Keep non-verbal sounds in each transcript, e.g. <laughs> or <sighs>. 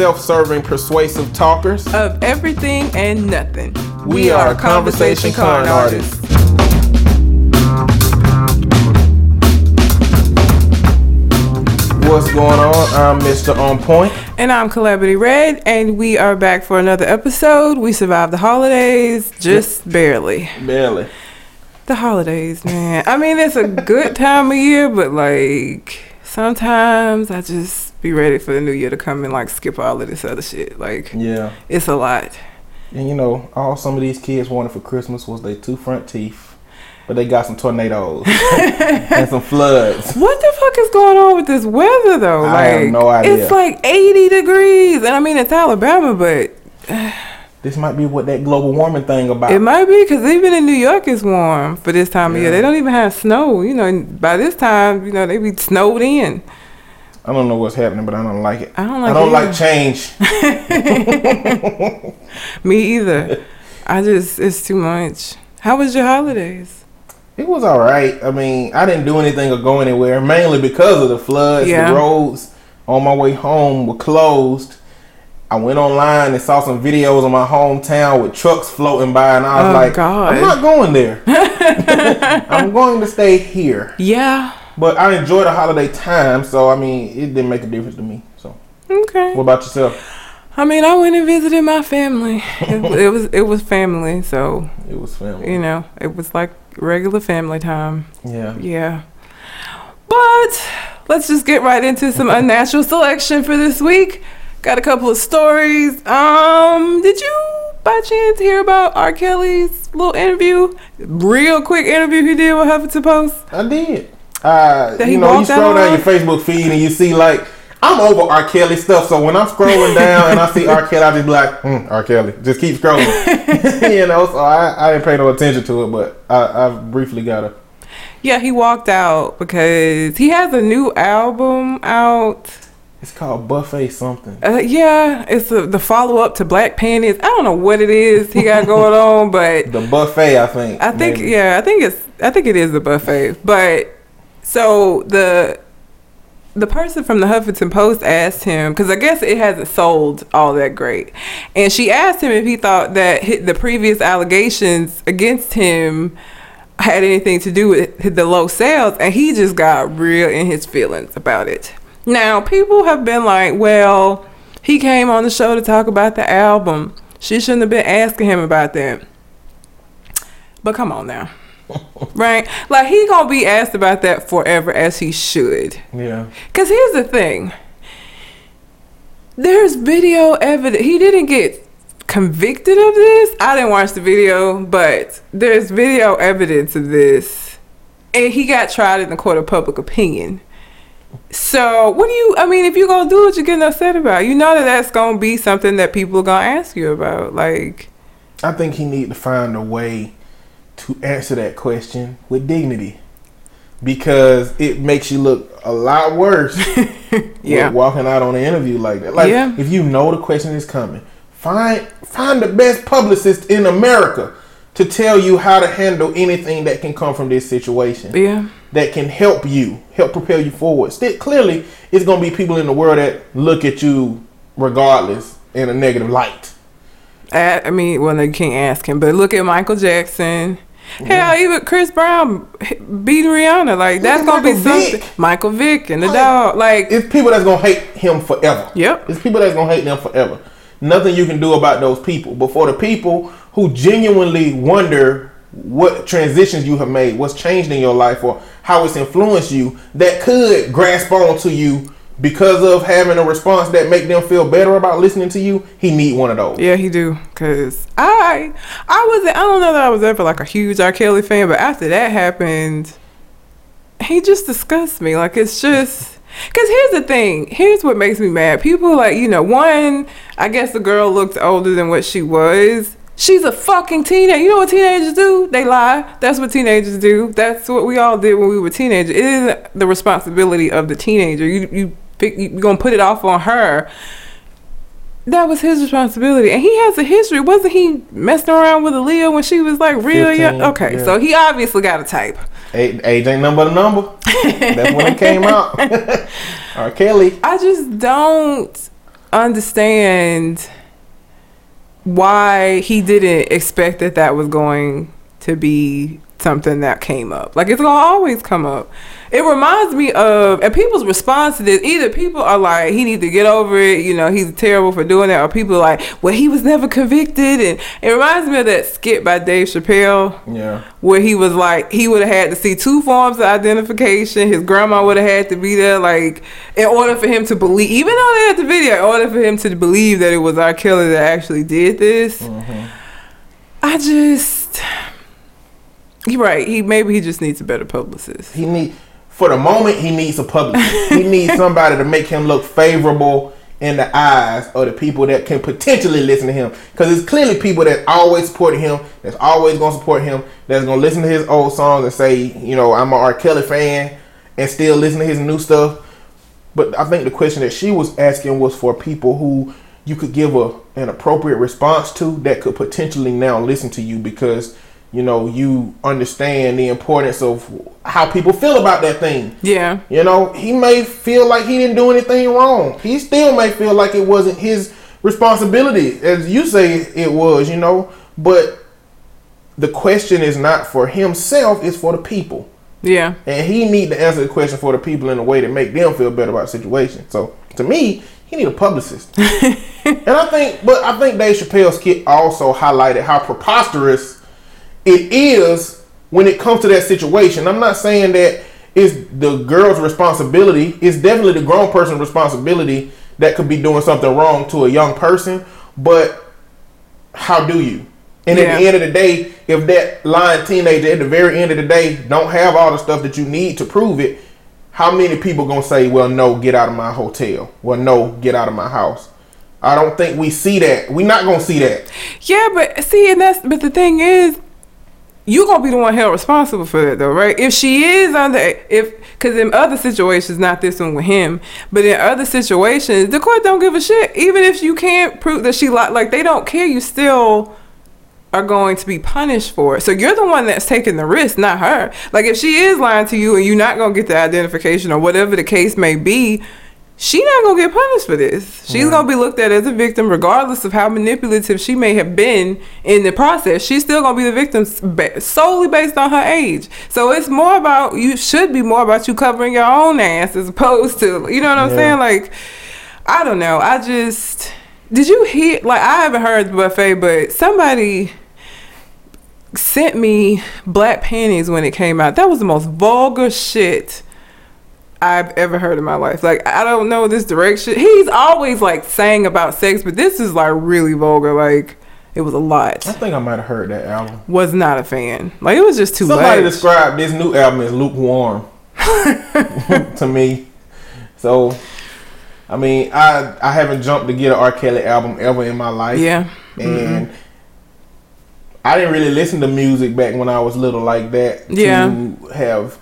self-serving, persuasive talkers. of everything and nothing. We are conversation con artists. What's going on? I'm Mr. On Point. And I'm Calamity Red, and we are back for another episode. We survived the holidays just barely. Barely. The holidays, man. I mean, it's a good time of year, but like sometimes I just be ready for the new year to come and like skip all of this other shit. Like Yeah. it's a lot. And you know, all some of these kids wanted for Christmas was their two front teeth. But they got some tornadoes <laughs> and some floods. What the fuck is going on with this weather though? I have Like no idea. it's like 80 degrees, and I mean it's Alabama, but <sighs> <sighs> <sighs> This might be what that global warming thing about. It might be because even in New York it's warm for this time of year. They don't even have snow. You know, and by this time, you know, they be snowed in. I don't know what's happening, but I don't like it. I don't like. I don't like change. <laughs> Me either. I just it's too much. How was your holidays? It was all right. I mean, I didn't do anything or go anywhere, mainly because of the floods. Yeah. The roads on my way home were closed. I went online and saw some videos of my hometown with trucks floating by, and I was Oh, like, God. I'm not going there. <laughs> <laughs> I'm going to stay here. Yeah. But I enjoyed the holiday time, so I mean, it didn't make a difference to me. So, Okay. what about yourself? I mean, I went and visited my family. It, it was it was family, so <laughs> It was family. you know, it was like regular family time. Yeah. Yeah. But let's just get right into some unnatural selection for this week. Got a couple of stories. Um, did you by chance hear about R. Kelly's little interview? Real quick interview he did with Huffington Post. I did. Uh, That you know, you scroll down your Facebook feed and you see like I'm over R. Kelly stuff. So when I'm scrolling down and I see R. Kelly, I just be like, hmm, R. Kelly. Just keep scrolling. <laughs> <laughs> you know, so I, I didn't pay no attention to it, but I, I briefly got a. Yeah, he walked out because he has a new album out. It's called Buffet something. Uh, yeah, it's a, the follow up to Black Panties. I don't know what it is he got <laughs> going on, but The buffet, I think. I think maybe. yeah, I think it's I think it is the buffet. But so the the person from the Huffington Post asked him because I guess it hasn't sold all that great, and she asked him if he thought that the previous allegations against him had anything to do with the low sales, and he just got real in his feelings about it. Now people have been like, well, he came on the show to talk about the album. She shouldn't have been asking him about that. But come on now. <laughs> right? Like he gonna be asked about that forever as he should. Yeah. Cause here's the thing. There's video evidence. He didn't get convicted of this. I didn't watch the video, but there's video evidence of this. And he got tried in the court of public opinion. So what do you? I mean, if you're gonna do what you're getting upset about, you know that that's gonna be something that people are gonna ask you about. Like, I think he need to find a way to answer that question with dignity. Because it makes you look a lot worse <laughs> Yeah. walking out on an interview like that. Like Yeah. if you know the question is coming, find find the best publicist in America to tell you how to handle anything that can come from this situation. yeah, That can help you, help propel you forward. Still, clearly, it's gonna be people in the world that look at you regardless in a negative light. I, I mean, well, you can't ask him, but look at Michael Jackson. Hell, even Chris Brown beating Rihanna. Like, that's going to be something. Vick. Michael Vick and the Like, dog. Like, It's people that's gonna hate him forever. Yep. It's people that's gonna hate them forever. Nothing you can do about those people. But for the people who genuinely wonder what transitions you have made, what's changed in your life, or how it's influenced you, that could grasp on to you because of having a response that make them feel better about listening to you, he need one of those. yeah, he do. Because I, I wasn't, I don't know that I was ever like a huge R. Kelly fan, but after that happened, he just disgusts me. Like, it's just. Cause here's the thing. Here's what makes me mad. People like you know. One, I guess the girl looked older than what she was. She's a fucking teenager. You know what teenagers do? They lie. That's what teenagers do. That's what we all did when we were teenagers. It isn't the responsibility of the teenager. You you pick, you gonna put it off on her. That was his responsibility, and he has a history. Wasn't he messing around with Aaliyah when she was like real young? Okay, yeah. so he obviously got a type. Age, age ain't number the number. That's when it came out. <laughs> R. Kelly. I just don't understand why he didn't expect that that was going to be something that came up. Like it's gonna always come up. It reminds me of and people's response to this. Either people are like he needs to get over it, you know, he's terrible for doing that, or people are like, well, he was never convicted. And it reminds me of that skit by Dave Chappelle. Yeah. Where he was like, he would have had to see two forms of identification. His grandma would have had to be there, like, in order for him to believe, even though they had the video, in order for him to believe that it was R. Kelly that actually did this. Mm-hmm. I just, you're right. He maybe he just needs a better publicist. He need for the moment he needs a public. he <laughs> needs somebody to make him look favorable in the eyes of the people that can potentially listen to him. Because it's clearly people that always support him, that's always gonna support him, that's gonna listen to his old songs and say, you know, I'm a R. Kelly fan and still listen to his new stuff. But I think the question that she was asking was for people who you could give a an appropriate response to that could potentially now listen to you because you know you understand the importance of how people feel about that thing. Yeah. You know, he may feel like he didn't do anything wrong. He still may feel like it wasn't his responsibility, as you say it was. You know, but the question is not for himself; it's for the people. Yeah. And he need to answer the question for the people in a way that make them feel better about the situation. So to me, he need a publicist. <laughs> and I think, but I think Dave Chappelle's skit also highlighted how preposterous it is when it comes to that situation. I'm not saying that it's the girl's responsibility. It's definitely the grown person's responsibility that could be doing something wrong to a young person. But how do you? And at the end of the day, if that lying teenager at the very end of the day don't have all the stuff that you need to prove it, how many people gonna say, "Well, no, get out of my hotel"? Well, no, get out of my house. I don't think we see that. We're not gonna see that. Yeah, but see, and that's but the thing is, you gonna be the one held responsible for that, though, right? If she is under, if because in other situations, not this one with him, but in other situations, the court don't give a shit. Even if you can't prove that she lied, like they don't care. You still are going to be punished for it. So you're the one that's taking the risk, not her. Like if she is lying to you and you're not gonna get the identification or whatever the case may be, she not gonna get punished for this. She's gonna be looked at as a victim, regardless of how manipulative she may have been in the process. She's still gonna be the victim solely based on her age. So it's more about you should be more about you covering your own ass as opposed to you know what I'm Yeah. saying? Like I don't know. I just did you hear like I haven't heard the buffet, but somebody sent me black panties when it came out. That was the most vulgar shit I've ever heard in my life. Like I don't know this direction. He's always like saying about sex, but this is like really vulgar. Like it was a lot. I think I might have heard that album. Was not a fan. Like it was just too Somebody much. described this new album as lukewarm <laughs> to me. So, I mean, I I haven't jumped to get an R. Kelly album ever in my life. yeah. and I didn't really listen to music back when I was little like that. Yeah. To have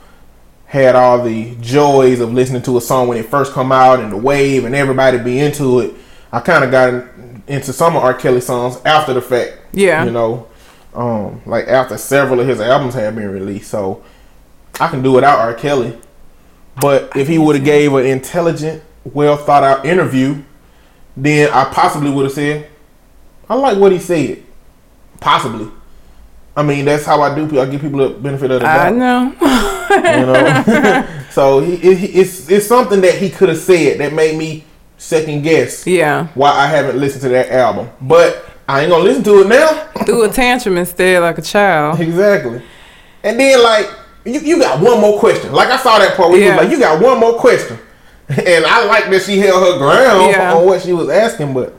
had all the joys of listening to a song when it first come out and the wave and everybody be into it. I kind of got into some of R. Kelly songs after the fact. Yeah. You know, um, like after several of his albums had been released, so I can do without R. Kelly. But if he would have gave an intelligent, well thought out interview, then I possibly would have said, I like what he said. Possibly. I mean, that's how I do. I give people the benefit of the doubt. I know. <laughs> You know, <laughs> so he, it, it's it's something that he could have said that made me second guess yeah. why I haven't listened to that album. But I ain't gonna listen to it now. Threw a tantrum instead like a child. Exactly. And then like you, you got one more question. Like I saw that part where Yeah. was like, you got one more question. <laughs> And I like that she held her ground Yeah. on what she was asking, but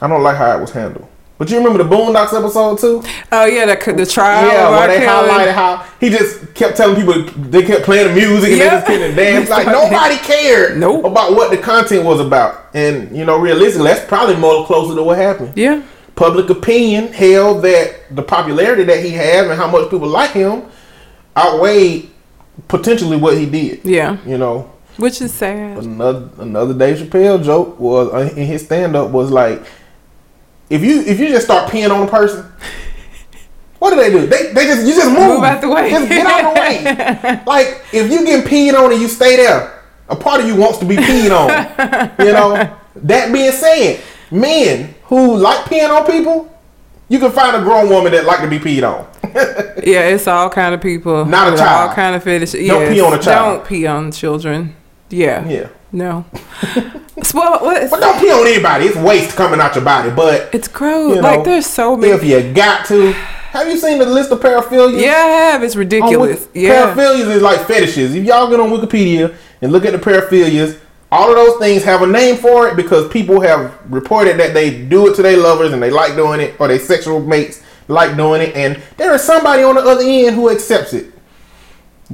I don't like how it was handled. But you remember the Boondocks episode too? Oh yeah, the the trial. yeah, where they highlighted how he just kept telling people they kept playing the music and Yeah. they just couldn't <laughs> dance. Like nobody cared Nope. about what the content was about. And you know, realistically, that's probably more closer to what happened Yeah. public opinion held that the popularity that he had and how much people like him outweighed potentially what he did. Yeah. You know, Which is sad. another another Dave Chappelle joke was uh, in his stand up was like, if you if you just start peeing on a person. What do they do? They, they just you just move. Move out the way. Just get out the way. <laughs> like if you get peed on and you stay there, a part of you wants to be peed on. You know, That being said, men who like peeing on people, you can find a grown woman that like to be peed on. <laughs> Yeah, it's all kind of people. Not a child. All kind of fetish. Don't yes. pee on a child. Don't pee on children. Yeah. yeah. No. <laughs> Well, what- But don't pee on anybody. It's waste coming out your body. But it's gross. You know, like there's so many. if you got to, have you seen the list of paraphilias? yeah, I have. It's ridiculous. Wiki- yeah. Paraphilias is like fetishes. If y'all get on Wikipedia and look at the paraphilias, all of those things have a name for it because people have reported that they do it to their lovers and they like doing it, or their sexual mates like doing it, and there is somebody on the other end who accepts it.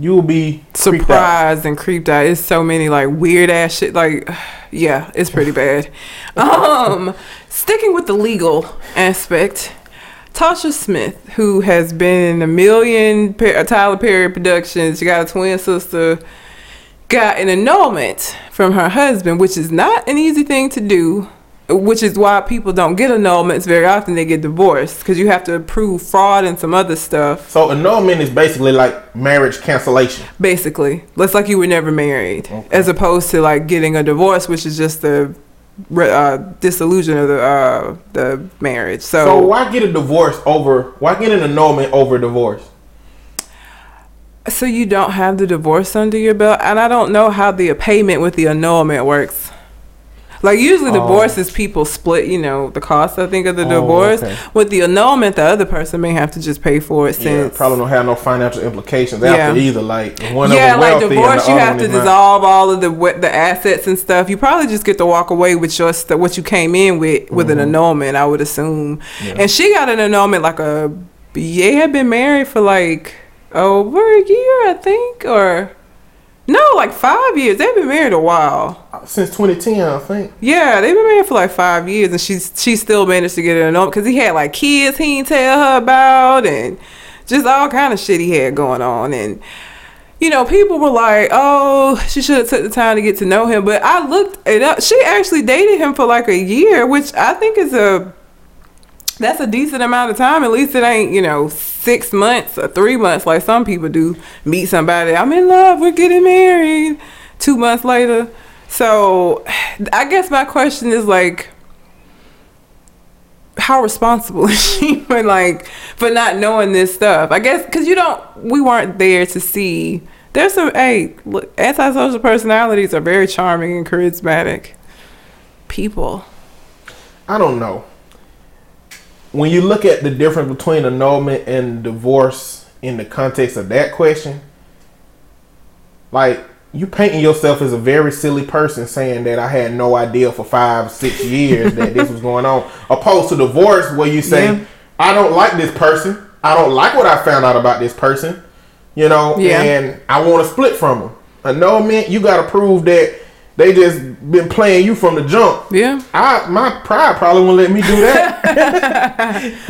You will be creeped surprised and creeped out. It's so many like weird ass shit. Like, <sighs> yeah, it's pretty bad. <laughs> Um, sticking with the legal aspect, Tasha Smith, who has been in a million Pa- uh, Tyler Perry productions, she got a twin sister, got an annulment from her husband, which is not an easy thing to do. Which is why people don't get annulments very often. They get divorced because you have to prove fraud and some other stuff. So annulment is basically like marriage cancellation. Basically, it's like you were never married, as opposed to like getting a divorce, which is just the uh, dissolution of the uh, the marriage. So, So why get a divorce over? Why get an annulment over divorce? so you don't have the divorce under your belt, and I don't know how the payment with the annulment works. Like usually, Oh. divorces people split, you know, the cost. I think of the Oh, divorce. okay. With the annulment, the other person may have to just pay for it. Yeah, Since probably don't have no financial implications Yeah. after either. Like one yeah, of them like divorce, you have to dissolve all of the the assets and stuff. You probably just get to walk away with your st- what you came in with with Mm-hmm. an annulment. I would assume, and she got an annulment like a they had been married for like over a year, I think, or no, like five years. They've been married a while. since 2010, I think. Yeah, they've been married for like five years, and she's she still managed to get an annulment because he had like kids he didn't tell her about, and just all kind of shit he had going on, and you know people were like, oh, she should have took the time to get to know him, but I looked it up. She actually dated him for like a year, which I think is a that's a decent amount of time. At least it ain't, you know, six months or three months like some people do. Meet somebody, I'm in love, we're getting married. Two months later. So I guess my question is like how responsible <laughs> is she for like for not knowing this stuff? I guess because you don't we weren't there to see there's some hey look antisocial personalities are very charming and charismatic people. I don't know. When you look at the difference between annulment and divorce in the context of that question, like you painting yourself as a very silly person saying that I had no idea for five, six years that this was going on, opposed to divorce where you say, Yeah. I don't like this person. I don't like what I found out about this person. You know, Yeah. and I want to split from them. Annulment, you got to prove that they just been playing you from the jump. Yeah. I my pride probably won't let me do that.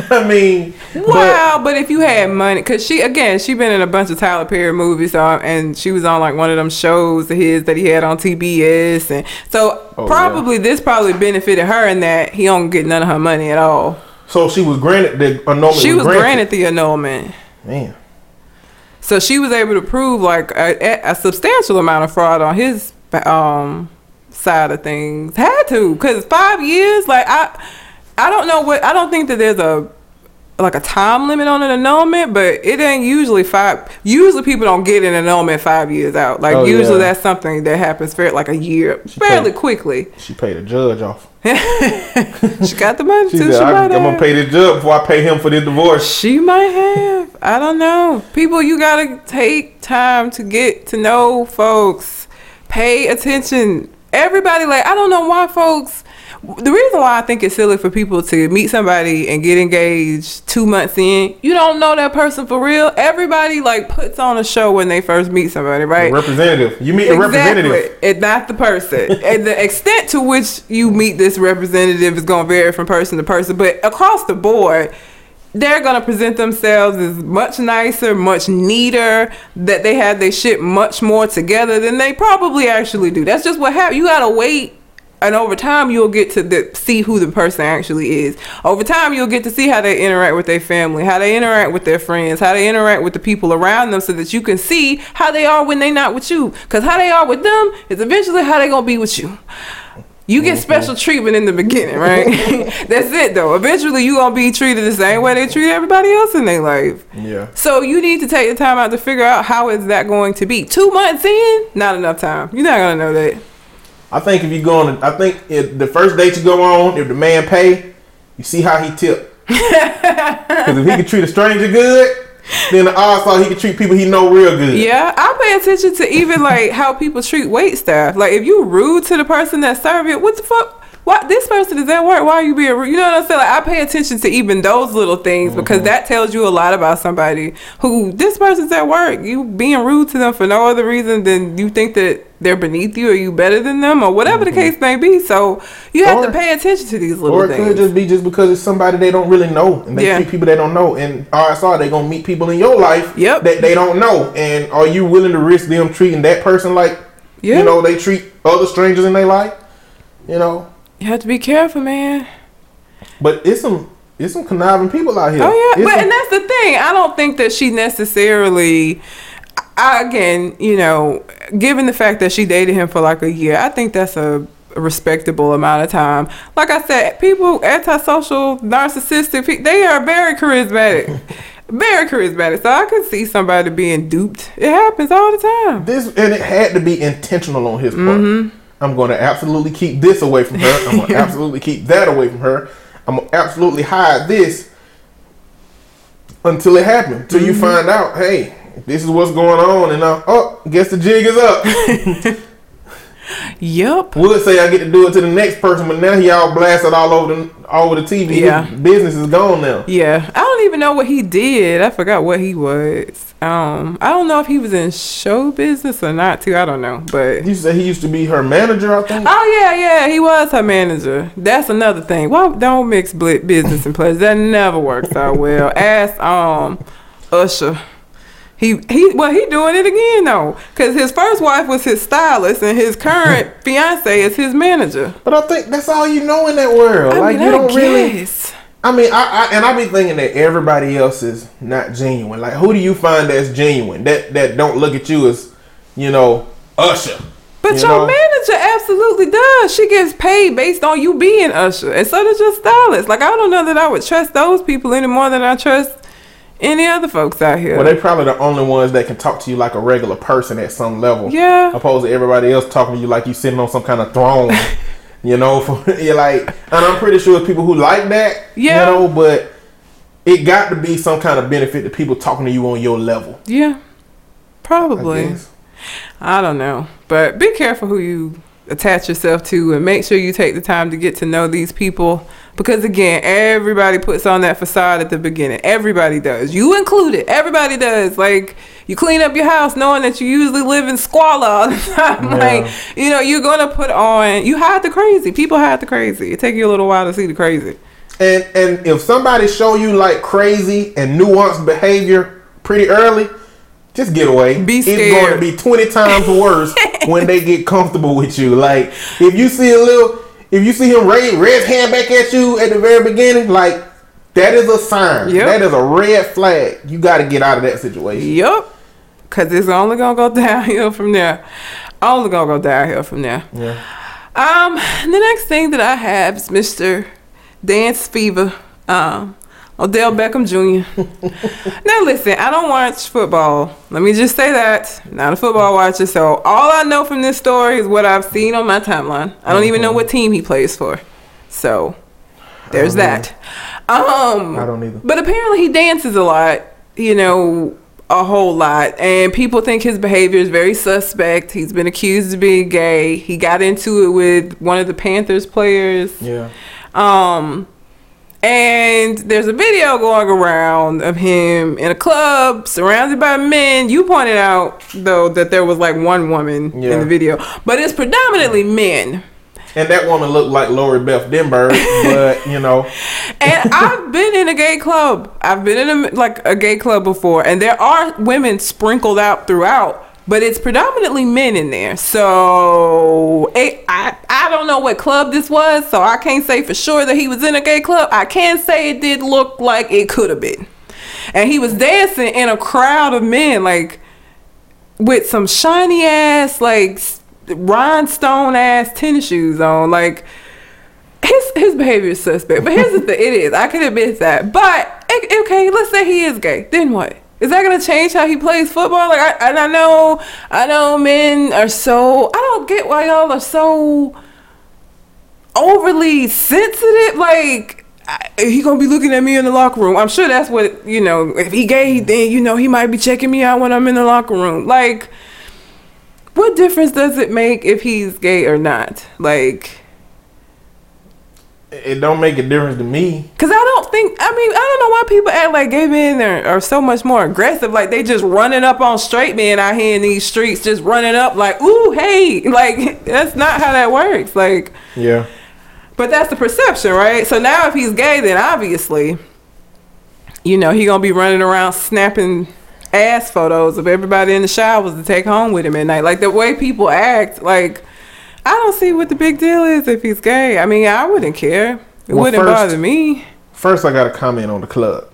<laughs> I mean, but Wow, but if you had money, cause she again, she been in a bunch of Tyler Perry movies, so, and she was on like one of them shows of his that he had on TBS, and so Oh, probably this probably benefited her in that he don't get none of her money at all. so she was granted the annulment. She was granted the annulment, Man, so she was able to prove like a, a substantial amount of fraud on his um side of things. Had to, cause five years, like I, I don't know what I don't think that there's a like a time limit on an annulment, but it ain't usually five. Usually people don't get an annulment five years out. Like Oh, usually yeah. that's something that happens for like a year, She fairly paid- quickly. she paid a judge off. <laughs> She got the money She too. said, She I, might "I'm gonna pay the judge before I pay him for the divorce." She might have. I don't know. People, you gotta take time to get to know folks. Pay attention. Everybody, like, I don't know why folks. The reason why I think it's silly for people to meet somebody and get engaged two months in, you don't know that person for real. Everybody like puts on a show when they first meet somebody, right? Representative, you meet a representative. It's not the person. and the extent to which you meet this representative is going to vary from person to person. But across the board, they're going to present themselves as much nicer, much neater, that they have their shit much more together than they probably actually do. That's just what happens. You got to wait. And over time, you'll get to the, see who the person actually is. Over time, you'll get to see how they interact with their family, how they interact with their friends, how they interact with the people around them, so that you can see how they are when they're not with you. Because how they are with them is eventually how they're gonna be with you. You get special mm-hmm. treatment in the beginning, right? <laughs> <laughs> That's it though. Eventually you gonna be treated the same way they treat everybody else in their life. Yeah. So you need to take the time out to figure out how is that going to be. Two months in, not enough time. You're not gonna know that. I think if you go on, I think if the first date you go on, if the man pay, you see how he tip. <laughs> Because if he can treat a stranger good, then the odds are he can treat people he know real good. Yeah, I pay attention to even like how people treat wait staff. Like if you rude to the person that that's serving, what the fuck? Why this person is at work? Why are you being rude? You know what I'm saying? Like I pay attention to even those little things because mm-hmm. that tells you a lot about somebody. Who this person's at work? You being rude to them for no other reason than you think that they're beneath you or you better than them or whatever the mm-hmm. case may be. So you have to pay attention to these little things. Or it could just be just because it's somebody they don't really know, and they Yeah. treat people they don't know. And odds are they gonna meet people in your life Yep. that they don't know. And are you willing to risk them treating that person like Yeah. you know they treat other strangers in their life? You know, You have to be careful, man. but it's some it's some conniving people out here. Oh yeah, It's but some- and that's the thing. I don't think that she necessarily. I, again, you know, given the fact that she dated him for like a year, I think that's a respectable amount of time. Like I said, people antisocial, narcissistic, they are very charismatic. <laughs> very charismatic. So I could see somebody being duped. It happens all the time. this and it had to be intentional on his part. Mm-hmm. I'm going to absolutely keep this away from her. I'm going <laughs> to absolutely keep that away from her. I'm going to absolutely hide this until it happens. Till you Mm-hmm. find out, hey, this is what's going on, and uh, oh, guess the jig is up. <laughs> Yep. Would say I get to do it to the next person, but now he all blasted all over the all over the TV. Yeah. His business is gone now. Yeah, I don't even know what he did. I forgot what he was. Um, I don't know if he was in show business or not too. I don't know, but You said he used to be her manager, I think. oh yeah, yeah, he was her manager. That's another thing. Why don't mix business and pleasure? That never works out well. Ask um Usher. He he well he doing it again though, cause his first wife was his stylist and his current <laughs> fiance is his manager. But I think that's all you know in that world. I like mean, you I don't really. I mean, I, I and I be thinking that everybody else is not genuine. Like, who do you find that's genuine? That that don't look at you as, you know, Usher. But You your know? manager absolutely does. She gets paid based on you being Usher, and so does your stylist. Like I don't know that I would trust those people any more than I trust any other folks out here. Well, they probably the only ones that can talk to you like a regular person at some level. Yeah. Opposed to everybody else talking to you like you sitting on some kind of throne. <laughs> you know, for, <laughs> you're like, and I'm pretty sure people who like that. Yeah. You know, but it got to be some kind of benefit to people talking to you on your level. yeah, probably. guess. I don't know, but be careful who you attach yourself to, and make sure you take the time to get to know these people. Because again, everybody puts on that facade at the beginning. Everybody does, you included. Everybody does. Like you clean up your house knowing that you usually live in squalor all the <laughs> time. Yeah. Like you know, you're gonna put on. You hide the crazy. People hide the crazy. It take you a little while to see the crazy. And and if somebody show you like crazy and nuanced behavior pretty early, just get away. Be scared. It's going to be twenty times worse <laughs> when they get comfortable with you. Like if you see a little, if you see him raise, his hand back at you at the very beginning, like that is a sign. Yep. That is a red flag. You got to get out of that situation. Yep. Cause it's only gonna go <laughs> downhill from there. Only gonna go downhill from there. Yeah. Um, the next thing that I have is Mr. Dance Fever, um, Odell Beckham Jr. <laughs> now listen, I don't watch football. Let me just say that. Not a football watcher, so all I know from this story is what I've seen on my timeline. I don't even know what team he plays for. So there's that. Um I don't either. but apparently he dances a lot, you know, a whole lot. And people think his behavior is very suspect. He's been accused of being gay. He got into it with one of the Panthers players. Yeah. Um and there's a video going around of him in a club surrounded by men. You pointed out though that there was like one woman in the video, but it's predominantly men. And that woman looked like Lori Beth Denberg, but <laughs> you know, And <laughs> I've been in a gay club. I've been in a like a gay club before, and there are women sprinkled out throughout, but it's predominantly men in there. So it, I I don't know what club this was, so I can't say for sure that he was in a gay club. I can say it did look like it could have been, and he was dancing in a crowd of men, like with some shiny ass like rhinestone ass tennis shoes on. Like his his behavior is suspect. But here's the thing: it is. I can admit that. But okay, let's say he is gay. Then what? Is that gonna change how he plays football? Like, I, and I know, I know, men are so. I don't get why y'all are so overly sensitive. Like, I, he gonna be looking at me in the locker room. I'm sure that's what you know. If he gay, then you know he might be checking me out when I'm in the locker room. Like, what difference does it make if he's gay or not? Like, It don't make a difference to me. Cause I don't think I mean I don't know why people act like gay men are, are so much more aggressive. Like they just running up on straight men out here in these streets, just running up like, ooh, hey, <laughs> like that's not how that works. Like, Yeah. but that's the perception, right? So now if he's gay, then obviously, you know, he gonna be running around snapping ass photos of everybody in the showers to take home with him at night. Like the way people act, like I don't see what the big deal is if he's gay. I mean, I wouldn't care. It Well, wouldn't first- bother me. First, I got to comment on the club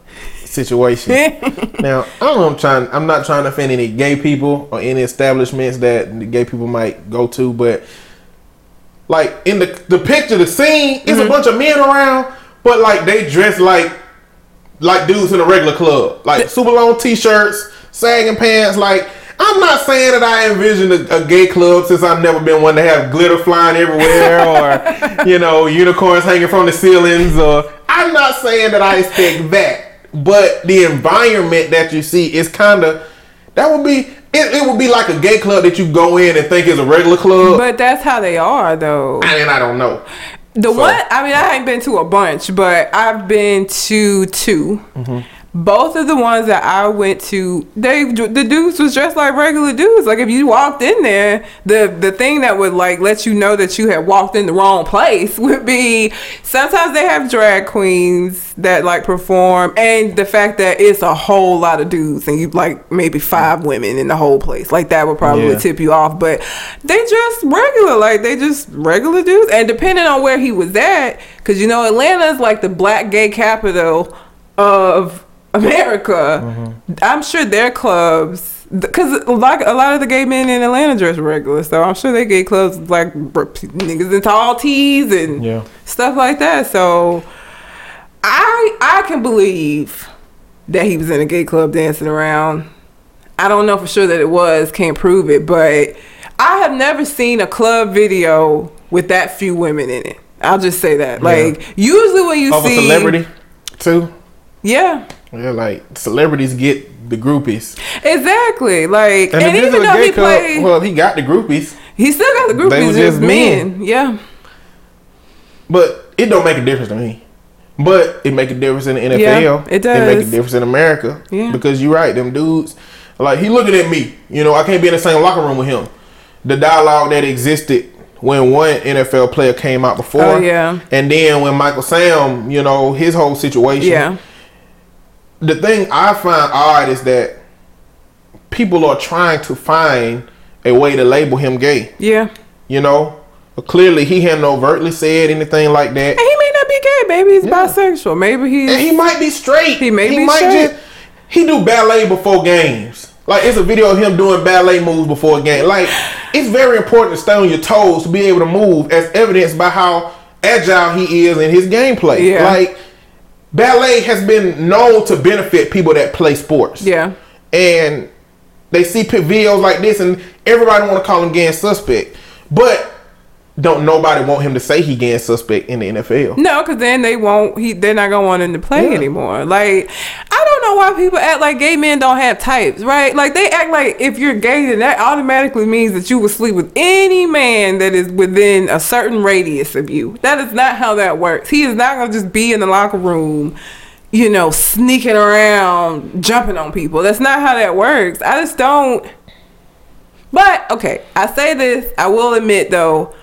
situation. <laughs> now, I don't know. I'm trying. I'm not trying to offend any gay people or any establishments that gay people might go to, but like in the the picture, the scene, it's a mm-hmm. bunch of men around, but like they dress like like dudes in a regular club, like super long t-shirts, sagging pants. Like I'm not saying that I envision a, a gay club since I've never been one to have glitter flying everywhere <laughs> or you know unicorns hanging from the ceilings. Or I'm not saying that I expect that, but the environment that you see is kind of that would be. It, it would be like a gay club that you go in and think is a regular club. But that's how they are, though. and I don't know. The So- one, I mean, I ain't been to a bunch, but I've been to 2 mm-hmm. Both of the ones that I went to, they the dudes was dressed like regular dudes. Like if you walked in there, the the thing that would like let you know that you had walked in the wrong place <laughs> would be sometimes they have drag queens that like perform, and the fact that it's a whole lot of dudes and you like maybe five women in the whole place. Like that would probably Yeah. tip you off, but they just regular, like they just regular dudes. And depending on where he was at, because you know Atlanta is like the black gay capital of America. Mm-hmm. I'm sure their clubs, because like a lot of the gay men in Atlanta dress regular, so I'm sure they get clubs like niggas in tall tees and Yeah. stuff like that. So I I can believe that he was in a gay club dancing around. I don't know for sure that it was, can't prove it, but I have never seen a club video with that few women in it. I'll just say that. Yeah. Like usually when you Of a see celebrity too. yeah, Yeah, like celebrities get the groupies. exactly. Like and, this even though gay he played, well, he got the groupies, he still got the groupies. they were just men. men. Yeah, but it don't make a difference to me. But it make a difference in the NFL. Yeah, it It make a difference in America. Yeah. Because you're right, them dudes, like he looking at me. You know, I can't be in the same locker room with him. The dialogue that existed when one NFL player came out before, Oh, yeah. and then when Michael Sam, you know, his whole situation. yeah, the thing I find odd is that people are trying to find a way to label him gay. yeah. You know, but clearly he hadn't overtly said anything like that, And he may not be gay. Maybe he's Yeah. bisexual. Maybe he's and he might be straight. He may be straight. just he do ballet before games. Like it's a video of him doing ballet moves before a game. Like it's very important to stay on your toes to be able to move, as evidenced by how agile he is in his gameplay. Yeah. Like ballet has been known to benefit people that play sports. yeah. and they see videos like this, and everybody want to call him gang suspect, but don't nobody want him to say he gay suspect in the NFL. No, because then they won't. He they're not gonna want him to play Yeah. anymore. Like I don't know why people act like gay men don't have types, right? Like they act like if you're gay, then that automatically means that you will sleep with any man that is within a certain radius of you. That is not how that works. He is not gonna just be in the locker room. You know, sneaking around, jumping on people. That's not how that works. I just don't. But okay, I say this. I will admit though,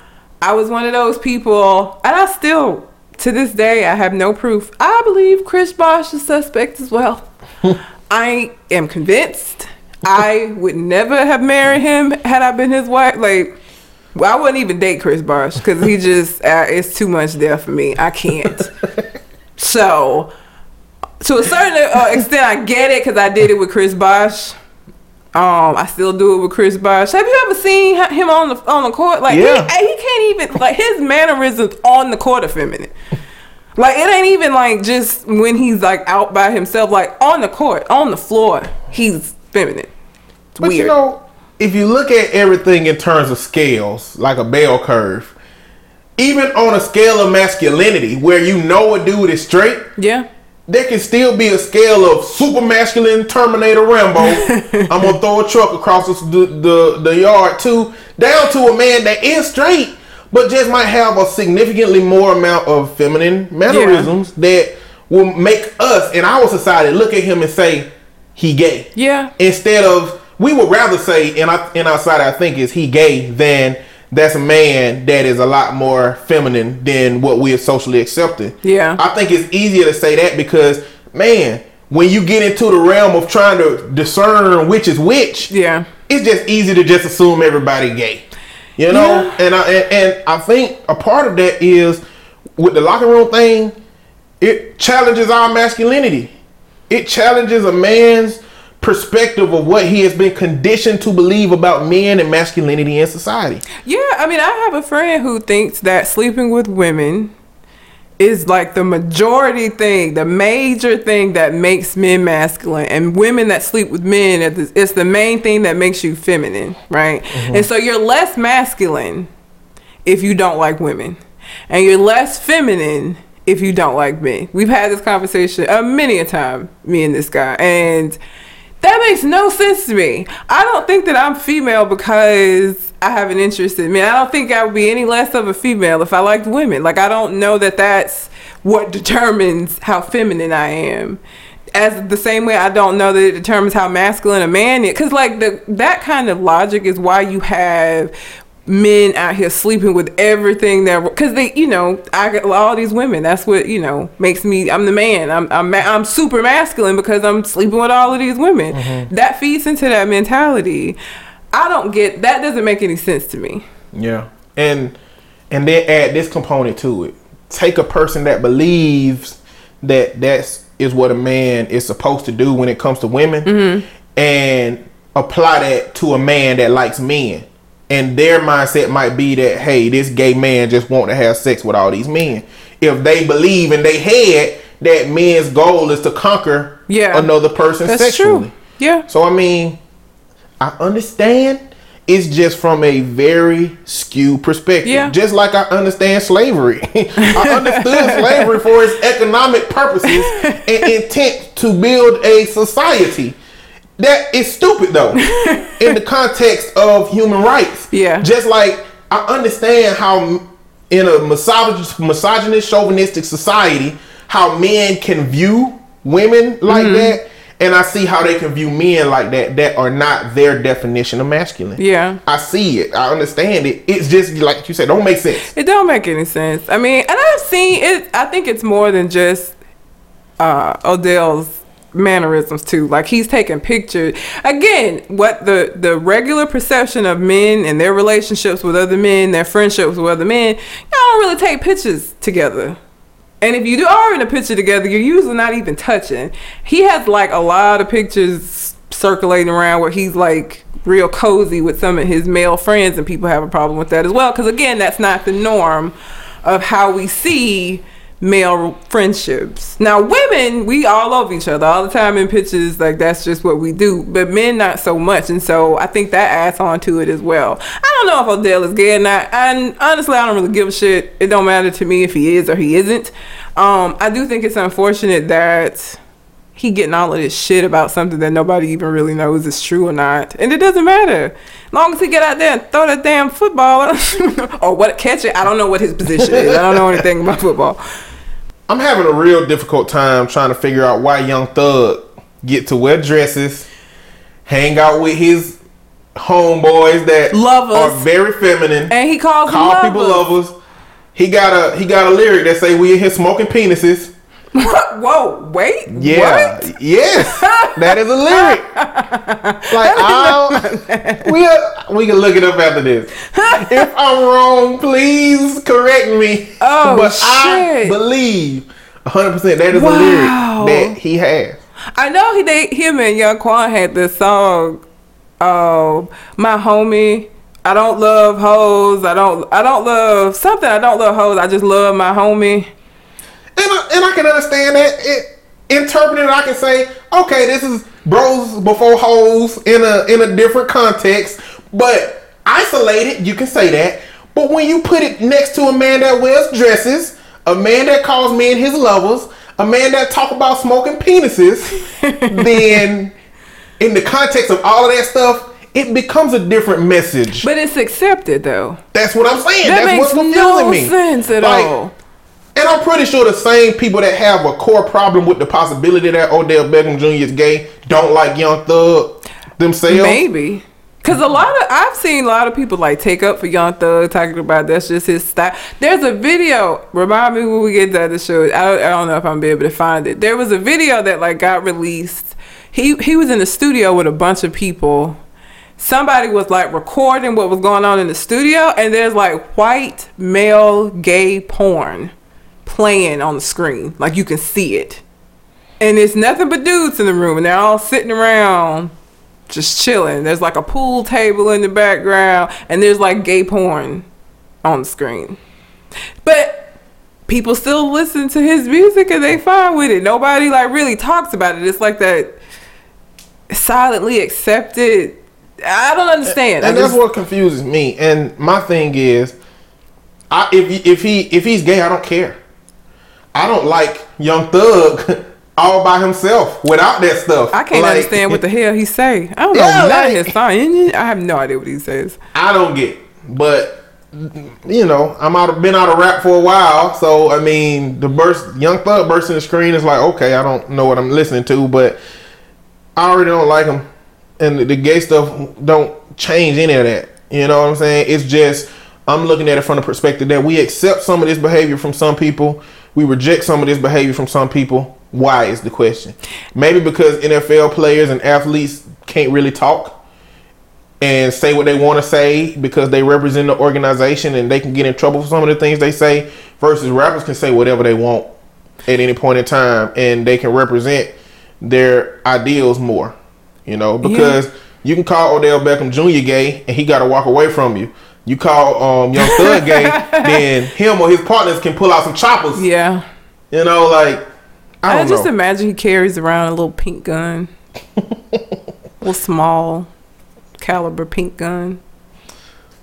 I was one of those people, and I still, to this day, I have no proof. I believe Chris Bosh is suspect as well. <laughs> I am convinced. I would never have married him had I been his wife. Like, well, I wouldn't even date Chris Bosh because he <laughs> just uh, it's too much there for me. I can't. <laughs> so, to a certain uh, extent, I get it because I did it with Chris Bosh. Um, I still do it with Chris Bosh. Have you ever seen him on the on the court? Like Yeah. he, he can't even like his mannerisms on the court are feminine. Like it ain't even like just when he's like out by himself. Like on the court, on the floor, he's feminine. It's But weird. you know, if you look at everything in terms of scales, like a bell curve, even on a scale of masculinity, where you know a dude is straight, yeah. There can still be a scale of super masculine Terminator Rambo. <laughs> I'm gonna throw a truck across the, the the yard too, down to a man that is straight, but just might have a significantly more amount of feminine mannerisms that will make us in our society look at him and say he gay. Yeah. Instead of we would rather say in our in our side I think is he gay than that's a man that is a lot more feminine than what we are socially accepted. Yeah. I think it's easier to say that because man, when you get into the realm of trying to discern which is which, Yeah. it's just easy to just assume everybody gay. You know? Yeah. And I and, and I think a part of that is with the locker room thing, it challenges our masculinity. It challenges a man's perspective of what he has been conditioned to believe about men and masculinity in society. Yeah, I mean, I have a friend who thinks that sleeping with women is like the majority thing, the major thing that makes men masculine, and women that sleep with men, it's the main thing that makes you feminine, right? And so you're less masculine if you don't like women, and you're less feminine if you don't like men. We've had this conversation uh, many a time, me and this guy, and that makes no sense to me. I don't think that I'm female because I have an interest in men. I don't think I would be any less of a female if I liked women. Like I don't know that that's what determines how feminine I am. As the same way I don't know that it determines how masculine a man is. Cause like the that kind of logic is why you have men out here sleeping with everything that because they you know I got all these women. That's what you know makes me I'm the man. I'm I'm, I'm super masculine because I'm sleeping with all of these women. Mm-hmm. That feeds into that mentality. I don't get that doesn't make any sense to me. Yeah. And and then add this component to it. Take a person that believes that that's is what a man is supposed to do when it comes to women mm-hmm. and apply that to a man that likes men. And their mindset might be that, hey, this gay man just want to have sex with all these men. If they believe in their head that men's goal is to conquer Yeah. another person that's sexually. true yeah So I mean, I understand. It's just from a very skewed perspective. Yeah. Just like I understand slavery. <laughs> I understood <laughs> slavery for its economic purposes and intent to build a society. That is stupid though, <laughs> in the context of human rights. Yeah. Just like I understand how in a misogynist, misogynist chauvinistic society, how men can view women like Mm-hmm. that, and I see how they can view men like that that are not their definition of masculine. Yeah. I see it. I understand it. It's just like you said, don't make sense. It don't make any sense. I mean, and I've seen it. I think it's more than just uh, Odell's mannerisms too. Like he's taking pictures. Again, what the the regular perception of men and their relationships with other men, their friendships with other men, y'all don't really take pictures together. And if you do are in a picture together, you're usually not even touching. He has like a lot of pictures circulating around where he's like real cozy with some of his male friends, and people have a problem with that as well. Because again, that's not the norm of how we see male friendships. Now, women, we all love each other all the time in pictures. Like that's just what we do. But men, not so much. And so I think that adds on to it as well. I don't know if Odell is gay or not. And honestly, I don't really give a shit. It don't matter to me if he is or he isn't. Um, I do think it's unfortunate that he getting all of this shit about something that nobody even really knows is true or not. And it doesn't matter. As long as he get out there and throw that damn football <laughs> or what catch it. I don't know what his position is. I don't know anything about football. I'm having a real difficult time trying to figure out why Young Thug get to wear dresses, hang out with his homeboys that Lovers. are very feminine, And he calls call lovers. people lovers. He got a he got a lyric that say we in here smoking penises. <laughs> Whoa, wait. Yeah, What? yes, that is a lyric. <laughs> like I, <laughs> we we can look it up after this. if I'm wrong, please correct me. Oh, but I believe 100 percent that is Wow. a lyric that he has. I know he they him and Young Quan had this song uh, my homie. I don't love hoes. I don't. I don't love something. I don't love hoes. I just love my homie. And I, and I can understand that. It, interpreting, I can say, okay, this is bros before hoes in a in a different context. But isolated, you can say that. But when you put it next to a man that wears dresses, a man that calls men his lovers, a man that talk about smoking penises, <laughs> then in the context of all of that stuff, it becomes a different message. But it's accepted though. That's what I'm saying. That That's makes what's confusing no me. sense at Like, all. And I'm pretty sure the same people that have a core problem with the possibility that Odell Beckham Jr. is gay don't like Young Thug themselves. Maybe. Cause a lot of I've seen a lot of people like take up for Young Thug talking about that's just his style. There's a video. Remind me when we get to the show. I don't, I don't know if I'm be able to find it. There was a video that like got released. He he was in the studio with a bunch of people. Somebody was like recording what was going on in the studio, and there's like white male gay porn playing on the screen, like you can see it. And it's nothing but dudes in the room, and they're all sitting around just chilling. There's like a pool table in the background, and there's like gay porn on the screen. But people still listen to his music and they fine with it. Nobody like really talks about it. It's like that silently accepted. I don't understand. and I that's what confuses me. And my thing is, I if if he if he's gay, I don't care. I don't like Young Thug <laughs> all by himself without that stuff. I can't Like, understand what the <laughs> hell he say. I don't know Yeah, like- his song. I have no idea what he says. I don't get. But you know, I'm out of, been out of rap for a while, so I mean, the burst, Young Thug burst in the screen is like, okay, I don't know what I'm listening to, but I already don't like him, and the, the gay stuff don't change any of that. You know what I'm saying? It's just I'm looking at it from the perspective that we accept some of this behavior from some people, we reject some of this behavior from some people. Why is the question? Maybe because NFL players and athletes can't really talk and say what they want to say because they represent the organization and they can get in trouble for some of the things they say versus rappers can say whatever they want at any point in time and they can represent their ideals more you know because you can call Odell Beckham Jr. gay and he got to walk away from you you call um, Young Thug <laughs> gay then him or his partners can pull out some choppers Yeah. you know like I I, just know imagine he carries around a little pink gun. <laughs> little small caliber pink gun.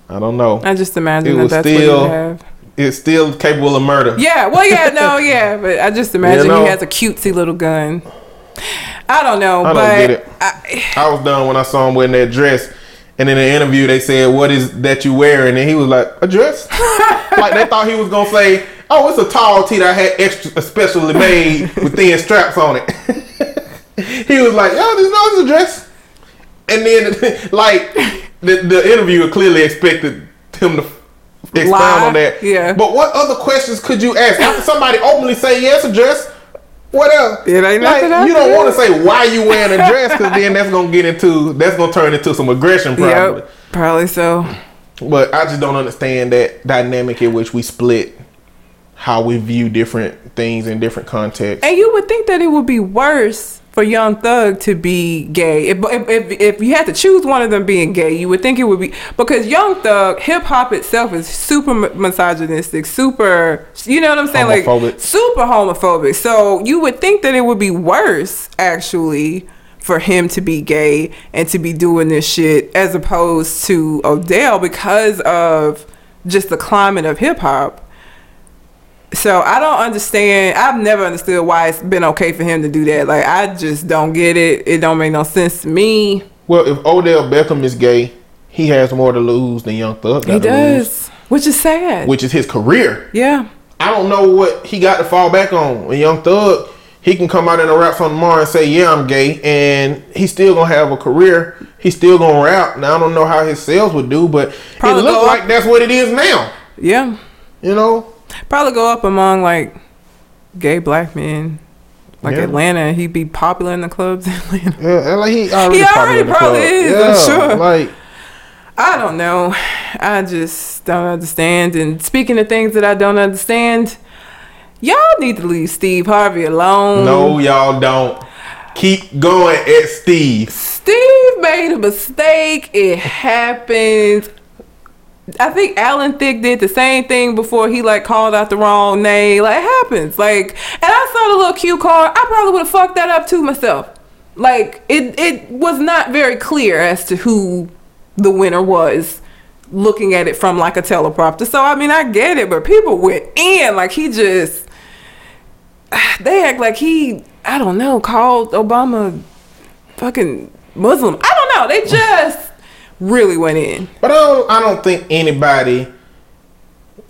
I don't know I just imagine that that's still- what he have. it's still capable of murder Yeah, well, yeah, no, <laughs> yeah, but I just imagine know? he has a cutesy little gun. I don't know, I don't but get it. I, I was done when I saw him wearing that dress. And in the interview, they said, "What is that you wearing?" And he was like, "A dress." <laughs> like they thought he was gonna say, "Oh, it's a tall tee that I had extra, especially made with thin straps on it." <laughs> he was like, "Yo, this no, it's a dress." And then, <laughs> like the the interviewer clearly expected him to expound Lie, on that. yeah. But what other questions could you ask after somebody openly say, "Yes, a dress"? What else? It ain't like, nothing you don't want to say why you wearing a <laughs> dress because then that's gonna get into that's gonna turn into some aggression probably. yep, probably so. But I just don't understand that dynamic in which we split how we view different things in different contexts. And you would think that it would be worse for Young Thug to be gay. If, if, if, if you had to choose one of them being gay, you would think it would be because Young Thug, hip hop itself is super misogynistic, super, you know what I'm saying? Homophobic. Like super homophobic. So you would think that it would be worse actually for him to be gay and to be doing this shit as opposed to Odell because of just the climate of hip hop. So I don't understand. I've never understood why it's been okay for him to do that. Like I just don't get it. It don't make no sense to me. Well, if Odell Beckham is gay, he has more to lose than Young Thug He does, which is sad. which is his career. yeah, I don't know what he got to fall back on. When Young Thug, he can come out in a rap song tomorrow and say, "Yeah, I'm gay," and he's still gonna have a career. He's still gonna rap. Now I don't know how his sales would do, but Probably it looks like that's what it is now. yeah. You know, Probably go up among like gay black men, like Yeah. Atlanta. He'd be popular in the clubs in Atlanta. yeah, like he already, He already probably is, I'm Yeah, sure. Like I don't know. I just don't understand. And speaking of things that I don't understand, y'all need to leave Steve Harvey alone. no, y'all don't. Keep going at Steve. Steve made a mistake. It happens. I think Alan Thicke did the same thing before he like called out the wrong name. Like it happens. Like, and I saw the little cue card. I probably would have fucked that up too myself. Like it, it was not very clear as to who the winner was. Looking at it from like a teleprompter. So I mean, I get it, but people went in like he just. <sighs> They act like he, I don't know, called Obama fucking Muslim. I don't know. They just really went in. But I don't, I don't think anybody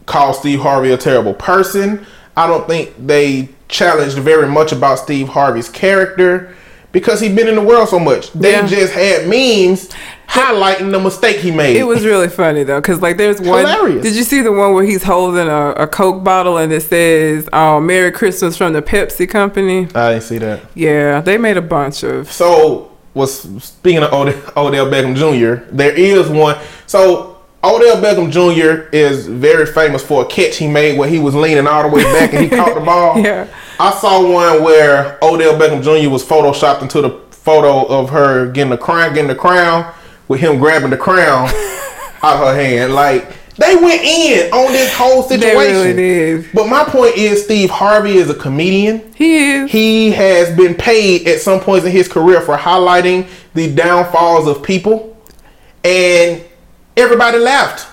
called Steve Harvey a terrible person. I don't think they challenged very much about Steve Harvey's character because he'd been in the world so much. They Yeah. just had memes highlighting the mistake he made. It was really funny though, because like there's one. Hilarious. Did you see the one where he's holding a, a Coke bottle and it says um, "Merry Christmas" from the Pepsi company? I didn't see that. Yeah, they made a bunch of. So, was speaking of Odell, Odell Beckham Jr., there is one. So, Odell Beckham Jr. is very famous for a catch he made where he was leaning all the way back and he caught the <laughs> ball. Yeah. I saw one where Odell Beckham Jr. was photoshopped into the photo of her getting the crown, getting the crown, with him grabbing the crown <laughs> out of her hand. Like they went in on this whole They situation. really did. But my point is, Steve Harvey is a comedian. He is. He has been paid at some points in his career for highlighting the downfalls of people, and everybody laughed.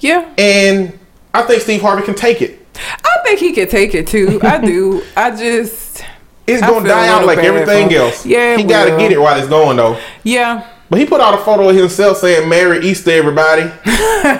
Yeah, And I think Steve Harvey can take it. I think he can take it too. I do. <laughs> I just. It's gonna die out like everything else. Yeah, he gotta get it while it's going though. Yeah. But he put out a photo of himself saying "Merry Easter, everybody" <laughs>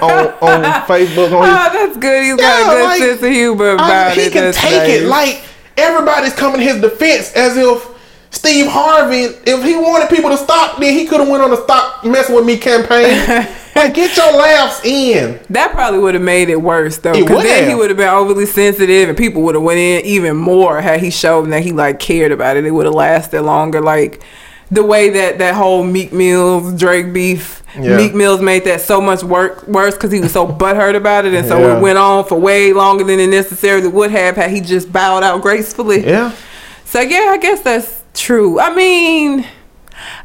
on on Facebook. On his, Oh, his, that's good. He's got Yeah, a good like, sense of humor I- about he it. can That's take it. Like everybody's coming to his defense as if Steve Harvey, if he wanted people to stop, then he could have went on a "Stop Messing with Me" campaign. <laughs> like, get your laughs in. That probably would have made it worse though, because then he would have been overly sensitive, and people would have went in even more had he shown that he like cared about it. It would have lasted longer. Like the way that that whole Meek Mills Drake beef, Yeah. Meek Mills made that so much work worse because he was so <laughs> butthurt about it, and so Yeah. it went on for way longer than it necessarily would have had he just bowed out gracefully. Yeah. So yeah, I guess that's true. I mean,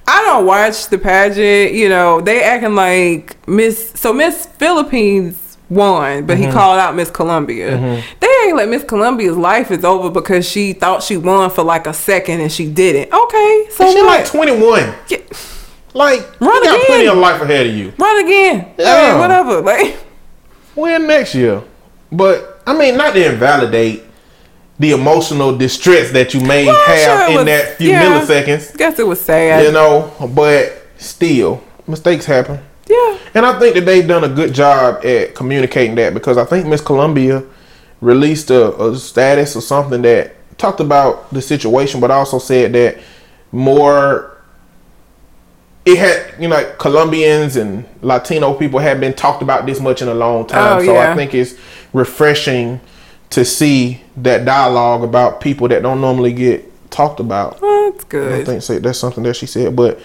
I don't watch the pageant. You know, they acting like Miss. So Miss Philippines won, but Mm-hmm. he called out Miss Colombia. They ain't like Miss Colombia's life is over because she thought she won for like a second and she didn't. Okay, so And she what? like 21. Yeah, Like, Run you got again. plenty of life ahead of you. run again. I Yeah. mean, whatever. Like, Win next year. But, I mean, not to invalidate the emotional distress that you may Well, have sure in was- that few yeah. milliseconds. guess it was sad. You know, but still, mistakes happen. Yeah. And I think that they've done a good job at communicating that because I think Miss Colombia released a, a status or something that talked about the situation, but also said that more it had you know like Colombians and Latino people had been talked about this much in a long time. Oh, so yeah. I think it's refreshing to see that dialogue about people that don't normally get talked about. Well, that's good. I good. think so, that's something that she said. But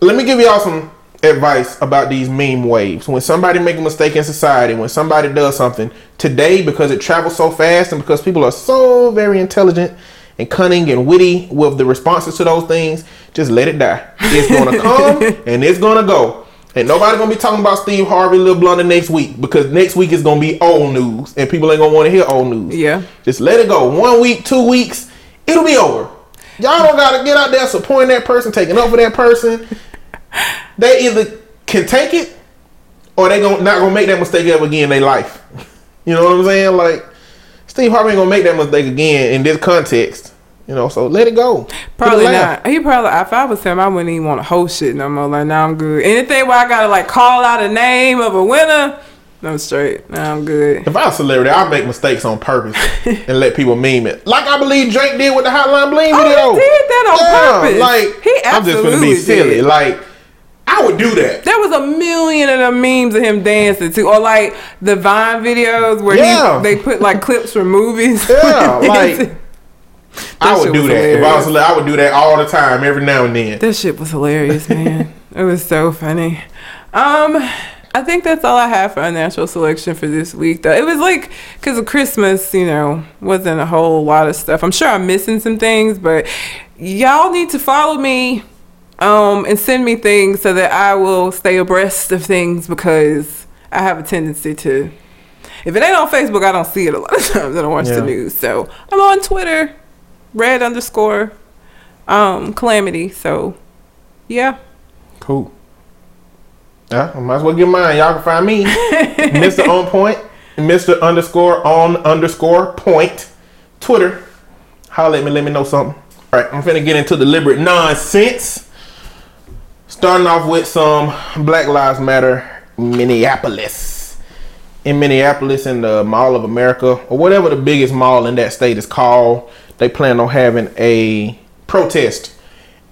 let me give y'all some advice about these meme waves. When somebody make a mistake in society, when somebody does something today, because it travels so fast and because people are so very intelligent and cunning and witty with the responses to those things, just let it die. It's gonna <laughs> come and it's gonna go. And nobody gonna be talking about Steve Harvey, Lil Blunder next week because next week is gonna be old news and people ain't gonna want to hear old news. Yeah. Just let it go. One week, two weeks, it'll be over. Y'all don't gotta get out there supporting that person, taking up for that person. <laughs> They either can take it or they gon' not gonna make that mistake ever again in their life. <laughs> You know what I'm saying? Like Steve Harvey ain't gonna make that mistake again in this context. You know, so let it go. Probably laugh. not. He probably. If I was him, I wouldn't even want to host shit no more. Like now I'm good. Anything where I gotta like call out a name of a winner, I'm straight. Now I'm good. If I was a celebrity, I'd make mistakes on purpose <laughs> and let people meme it. Like I believe Drake did with the Hotline Bling Oh, video. he did that on purpose. Like He I'm just gonna be silly. did. Like I would do that. There was a million of them memes of him dancing too, or like the Vine videos where Yeah. he, they put like clips from movies. Yeah, <laughs> like I would do that. If I was, I would do that all the time, every now and then. This shit was hilarious, man. it was so funny. Um, I think that's all I have for unnatural selection for this week, though. It was like because of Christmas, you know, wasn't a whole lot of stuff. I'm sure I'm missing some things, but y'all need to follow me um, and send me things so that I will stay abreast of things because I have a tendency to. If it ain't on Facebook, I don't see it a lot of <laughs> times. I don't watch Yeah. the news. So I'm on Twitter, red underscore um, calamity. So yeah. Cool. Yeah, I might as well get mine. Y'all can find me, <laughs> Mr. On Point, Mr. Underscore On Underscore Point, Twitter. Holler at me, let me know something. All right, I'm finna get into deliberate nonsense. Starting off with some Black Lives Matter Minneapolis. In Minneapolis, in the Mall of America, or whatever the biggest mall in that state is called, they plan on having a protest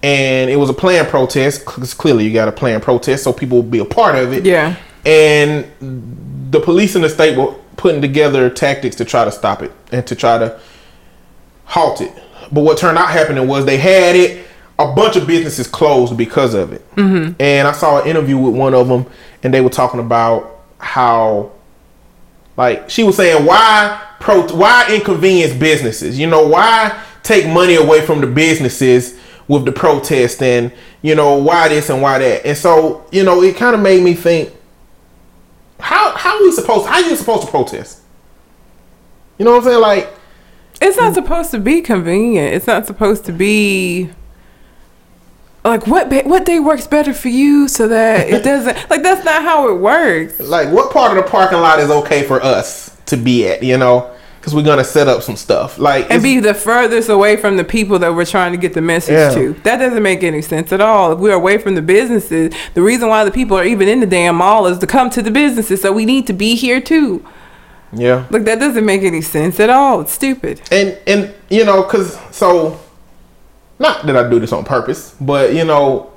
and it was a planned protest because clearly you got a planned protest so people will be a part of it Yeah. and the police in the state were putting together tactics to try to stop it and to try to halt it but what turned out happening was they had it a bunch of businesses closed because of it. Mm-hmm. and i saw an interview with one of them and they were talking about how like she was saying why pro why inconvenience businesses? You know why take money away from the businesses with the protest and you know why this and why that? And so you know it kind of made me think how how are we supposed how you supposed to protest? You know what i'm saying? Like It's not supposed to be convenient. It's not supposed to be like what ba- what day works better for you so that it <laughs> doesn't like that's not how it works. like what part of the parking lot is okay for us to be at you know because we're gonna set up some stuff like And be the furthest away from the people that we're trying to get the message Yeah. to. That doesn't make any sense at all. If we're away from the businesses, the reason why the people are even in the damn mall is to come to the businesses. So we need to be here too. yeah Like that doesn't make any sense at all. It's stupid. and and you know because so not that i do this on purpose but you know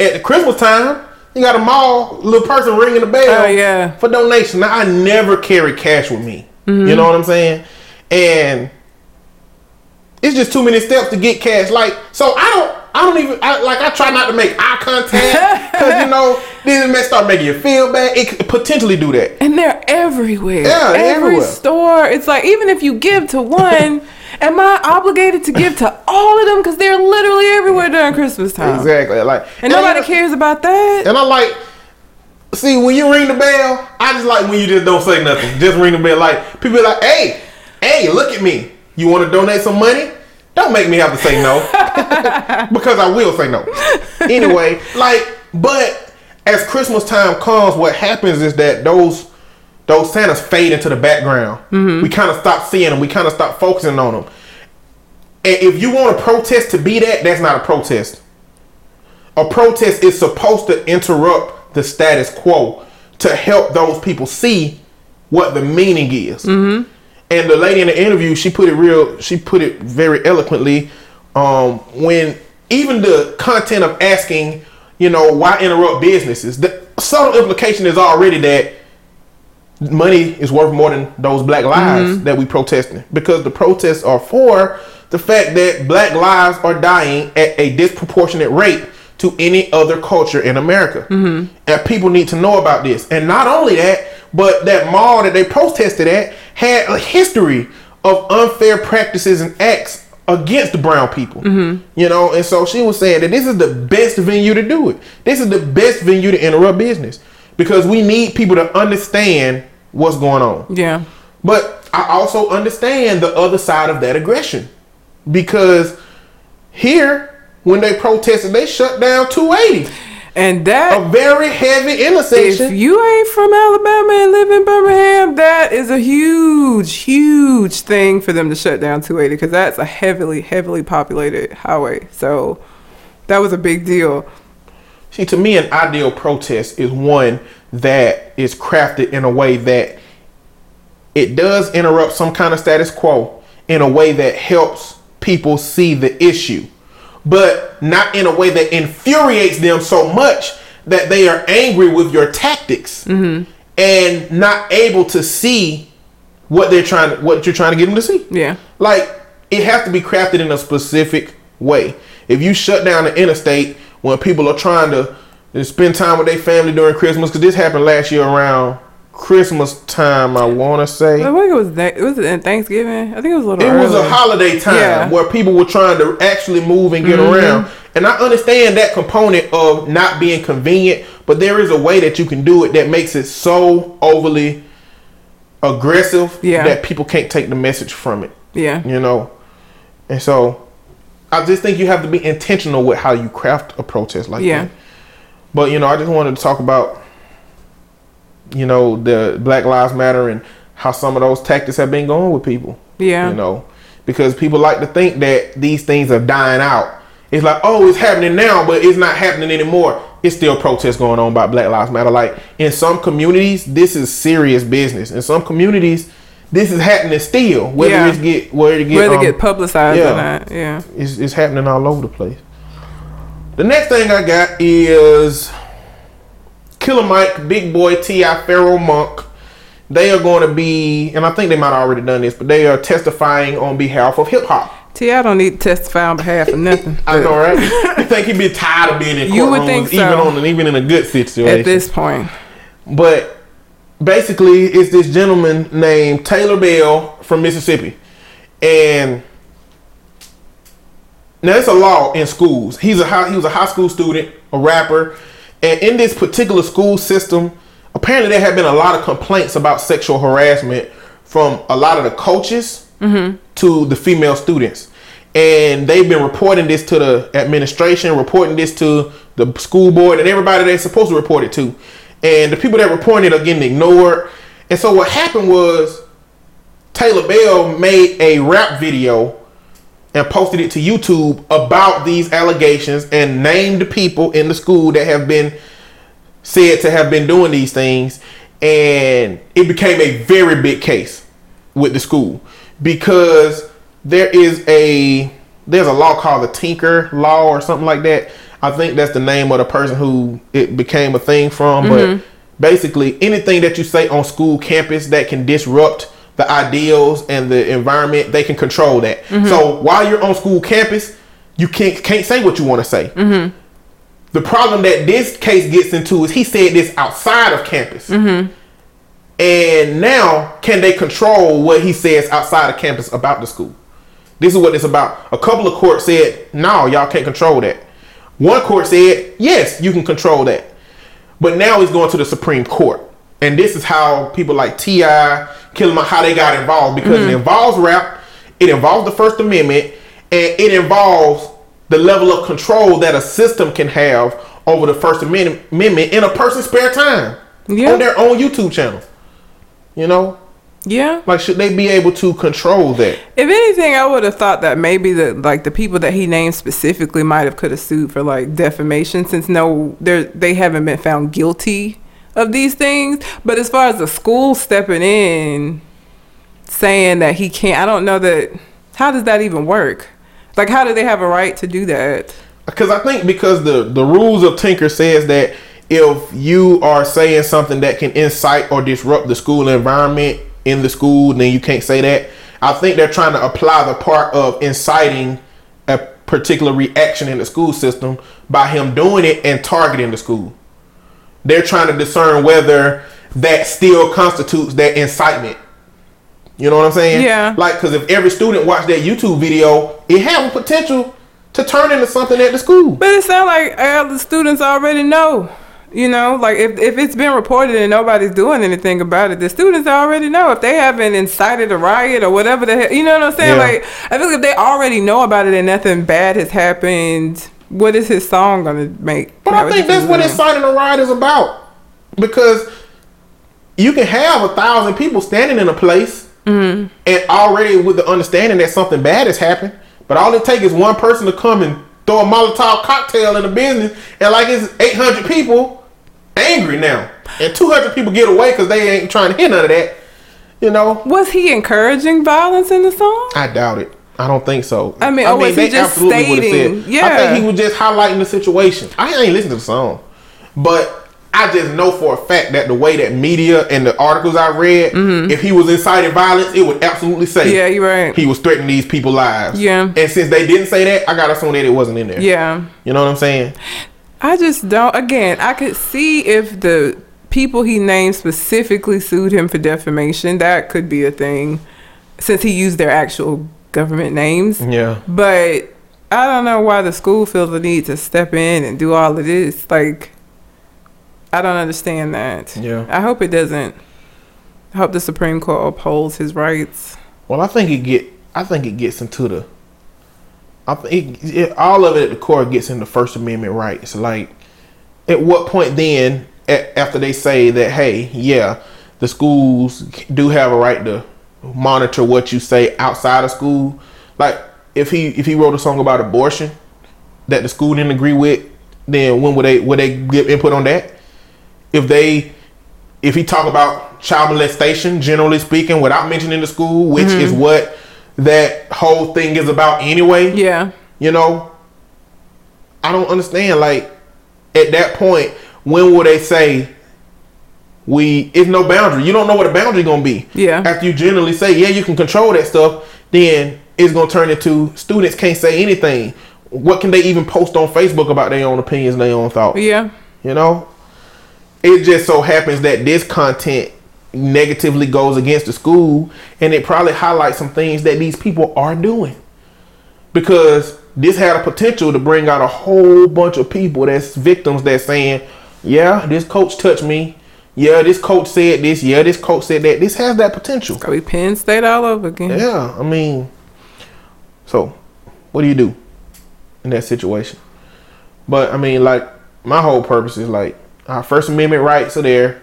at the christmas time you got a mall little person ringing the bell Oh, yeah. for donation now i never carry cash with me Mm-hmm. you know what i'm saying and it's just too many steps to get cash like so i don't I don't even I, like. I try not to make eye contact <laughs> because you know then it may start making you feel bad. It could potentially do that. And they're everywhere. Yeah, Every everywhere. store. It's like even if you give to one, <laughs> am I obligated to give to all of them? Because they're literally everywhere during Christmas time. Exactly. Like And nobody I- cares about that. And I like, see, when you ring the bell, I just like when you just don't say nothing. Just ring the bell. Like, people be like, hey, hey, look at me. You want to donate some money? Don't make me have to say no. <laughs> because I will say no. Anyway, like, but as Christmas time comes, what happens is that those those Santas fade into the background. We kind of stop seeing them. We kind of stop focusing on them. And if you want a protest to be that, that's not a protest a protest is supposed to interrupt the status quo to help those people see what the meaning is. Mm-hmm. And the lady in the interview, she put it real. She put it very eloquently. Um, when even the content of asking, you know, why interrupt businesses, the subtle implication is already that money is worth more than those black lives mm-hmm. that we protesting because the protests are for the fact that black lives are dying at a disproportionate rate to any other culture in America. Mm-hmm. And people need to know about this. And not only that, but that mall that they protested at had a history of unfair practices and acts against brown people. Mm-hmm. You know, and so she was saying that this is the best venue to do it. This is the best venue to interrupt business because we need people to understand what's going on. Yeah. But I also understand the other side of that aggression because here, when they protested, they shut down 280, And that a very heavy intersection. if you ain't from Alabama and live in Birmingham, that is a huge, huge thing for them to shut down 280 because that's a heavily, heavily populated highway. So that was a big deal. See, to me, an ideal protest is one that is crafted in a way that it does interrupt some kind of status quo in a way that helps people see the issue, but not in a way that infuriates them so much that they are angry with your tactics mm-hmm. and not able to see what they're trying to, what you're trying to get them to see. Yeah. Like it has to be crafted in a specific way. If you shut down the interstate when people are trying to spend time with their family during Christmas, because this happened last year around Christmas time, I want to say. I think it was that. Was it Thanksgiving? I think it was a little. It was a holiday time Yeah. where people were trying to actually move and get Mm-hmm. around, And I understand that component of not being convenient, but there is a way that you can do it that makes it so overly aggressive Yeah. that people can't take the message from it. Yeah. You know? And so I just think you have to be intentional with how you craft a protest like Yeah. that. But you know, I just wanted to talk about you know, the Black Lives Matter and how some of those tactics have been going with people. Yeah. You know, because people like to think that these things are dying out. It's like, oh, it's happening now, but it's not happening anymore. It's still protests going on about Black Lives Matter. Like in some communities, this is serious business. In some communities, this is happening still. Whether Yeah. it's get whether it get Whether um, get publicized yeah. or not. Yeah. it's, it's happening all over the place. The next thing I got is Killer Mike, Big Boi, T.I. Pharoahe Monch. They are going to be, and I think they might have already done this, but they are testifying on behalf of hip hop. T, I don't need to testify on behalf of nothing. <laughs> I know, right? <laughs> you think he'd be tired of being in courtrooms, You would think so. even on even in a good situation. At this point. But basically, it's this gentleman named Taylor Bell from Mississippi, and now it's a law in schools. He's a high, he was a high school student, a rapper, and in this particular school system, apparently there have been a lot of complaints about sexual harassment from a lot of the coaches mm-hmm. to the female students. And they've been reporting this to the administration, reporting this to the school board, and everybody they're supposed to report it to. And the people that report it are getting ignored. And so what happened was Taylor Bell made a rap video and posted it to YouTube about these allegations and named people in the school that have been said to have been doing these things. And it became a very big case with the school because there is a there's a law called the Tinker Law or something like that. I think that's the name of the person who it became a thing from. But mm-hmm. basically, anything that you say on school campus that can disrupt the ideals and the environment, they can control that. Mm-hmm. So while you're on school campus, you can't can't say what you want to say. Mm-hmm. The problem that this case gets into is he said this outside of campus. Mm-hmm. And now, can they control what he says outside of campus about the school? This is what it's about. A couple of courts said, no, y'all can't control that. One court said, yes, you can control that. But now he's going to the Supreme Court. And this is how people like T.I., Killer Mike, how they got involved because it mm-hmm. involves rap, it involves the First Amendment, and it involves the level of control that a system can have over the First Amendment Amendment in a person's spare time Yeah. on their own YouTube channel. You know, Yeah. like should they be able to control that? If anything, I would have thought that maybe the like the people that he named specifically might have could have sued for like defamation since no they they haven't been found guilty of these things. But as far as the school stepping in saying that he can't I don't know that how does that even work? Like how do they have a right to do that? because I think because the the rules of Tinker says that if you are saying something that can incite or disrupt the school environment in the school, then you can't say that. I think they're trying to apply the part of inciting a particular reaction in the school system by him doing it and targeting the school. They're trying to discern whether that still constitutes that incitement. You know what I'm saying? Yeah. Like, because if every student watched that YouTube video, it has a potential to turn into something at the school. But it sounds like all the students already know. You know, like if, if it's been reported and nobody's doing anything about it, the students already know. If they haven't incited a riot or whatever the hell, you know what I'm saying? Yeah. Like, I feel like if they already know about it and nothing bad has happened, what is his song gonna make? But I think that's what inciting a riot is about. Because you can have a thousand people standing in a place Mm-hmm. and already with the understanding that something bad has happened. But all it takes is one person to come and throw a Molotov cocktail in the business, and like it's 800 people angry now. And 200 people get away because they ain't trying to hear none of that. You know? Was he encouraging violence in the song? I doubt it. I don't think so. I mean, was he they just absolutely would've stating- I yeah. think he was just highlighting the situation. I ain't listened to the song, but I just know for a fact that the way that media and the articles I read, if he was inciting violence, it would absolutely say, Mm-hmm. Yeah, you're right. he was threatening these people's lives. Yeah. and since they didn't say that, I got to assume that it wasn't in there. Yeah. you know what I'm saying? I just don't. Again, I could see if the people he named specifically sued him for defamation. That could be a thing, since he used their actual government names. Yeah, But I don't know why the school feels the need to step in and do all of this. Like, I don't understand that. Yeah. I hope it doesn't. I hope the Supreme Court upholds his rights. Well, I think it get. I think it gets into the. I think it, it, all of it at the core gets into First Amendment rights. Like, at what point then, a after they say that, hey, yeah, the schools do have a right to monitor what you say outside of school. Like, if he if he wrote a song about abortion that the school didn't agree with, then when would they would they give input on that? If they if he talk about child molestation, generally speaking, without mentioning the school, which is mm-hmm. what that whole thing is about anyway. Yeah. You know, I don't understand. Like at that point, when will they say we? It's no boundary. You don't know what a boundary gonna be. Yeah. After you generally say, yeah, you can control that stuff, then it's gonna turn into students can't say anything. What can they even post on Facebook about their own opinions, their own thoughts? Yeah. You know, it just so happens that this content negatively goes against the school, and it probably highlights some things that these people are doing. Because this had a potential to bring out a whole bunch of people that's victims that's saying, "Yeah, this coach touched me. Yeah, this coach said this. Yeah, this coach said that." This has that potential. Gonna be Penn State all over again. Yeah, I mean, so what do you do in that situation? But I mean, like my whole purpose is like our First Amendment rights are there.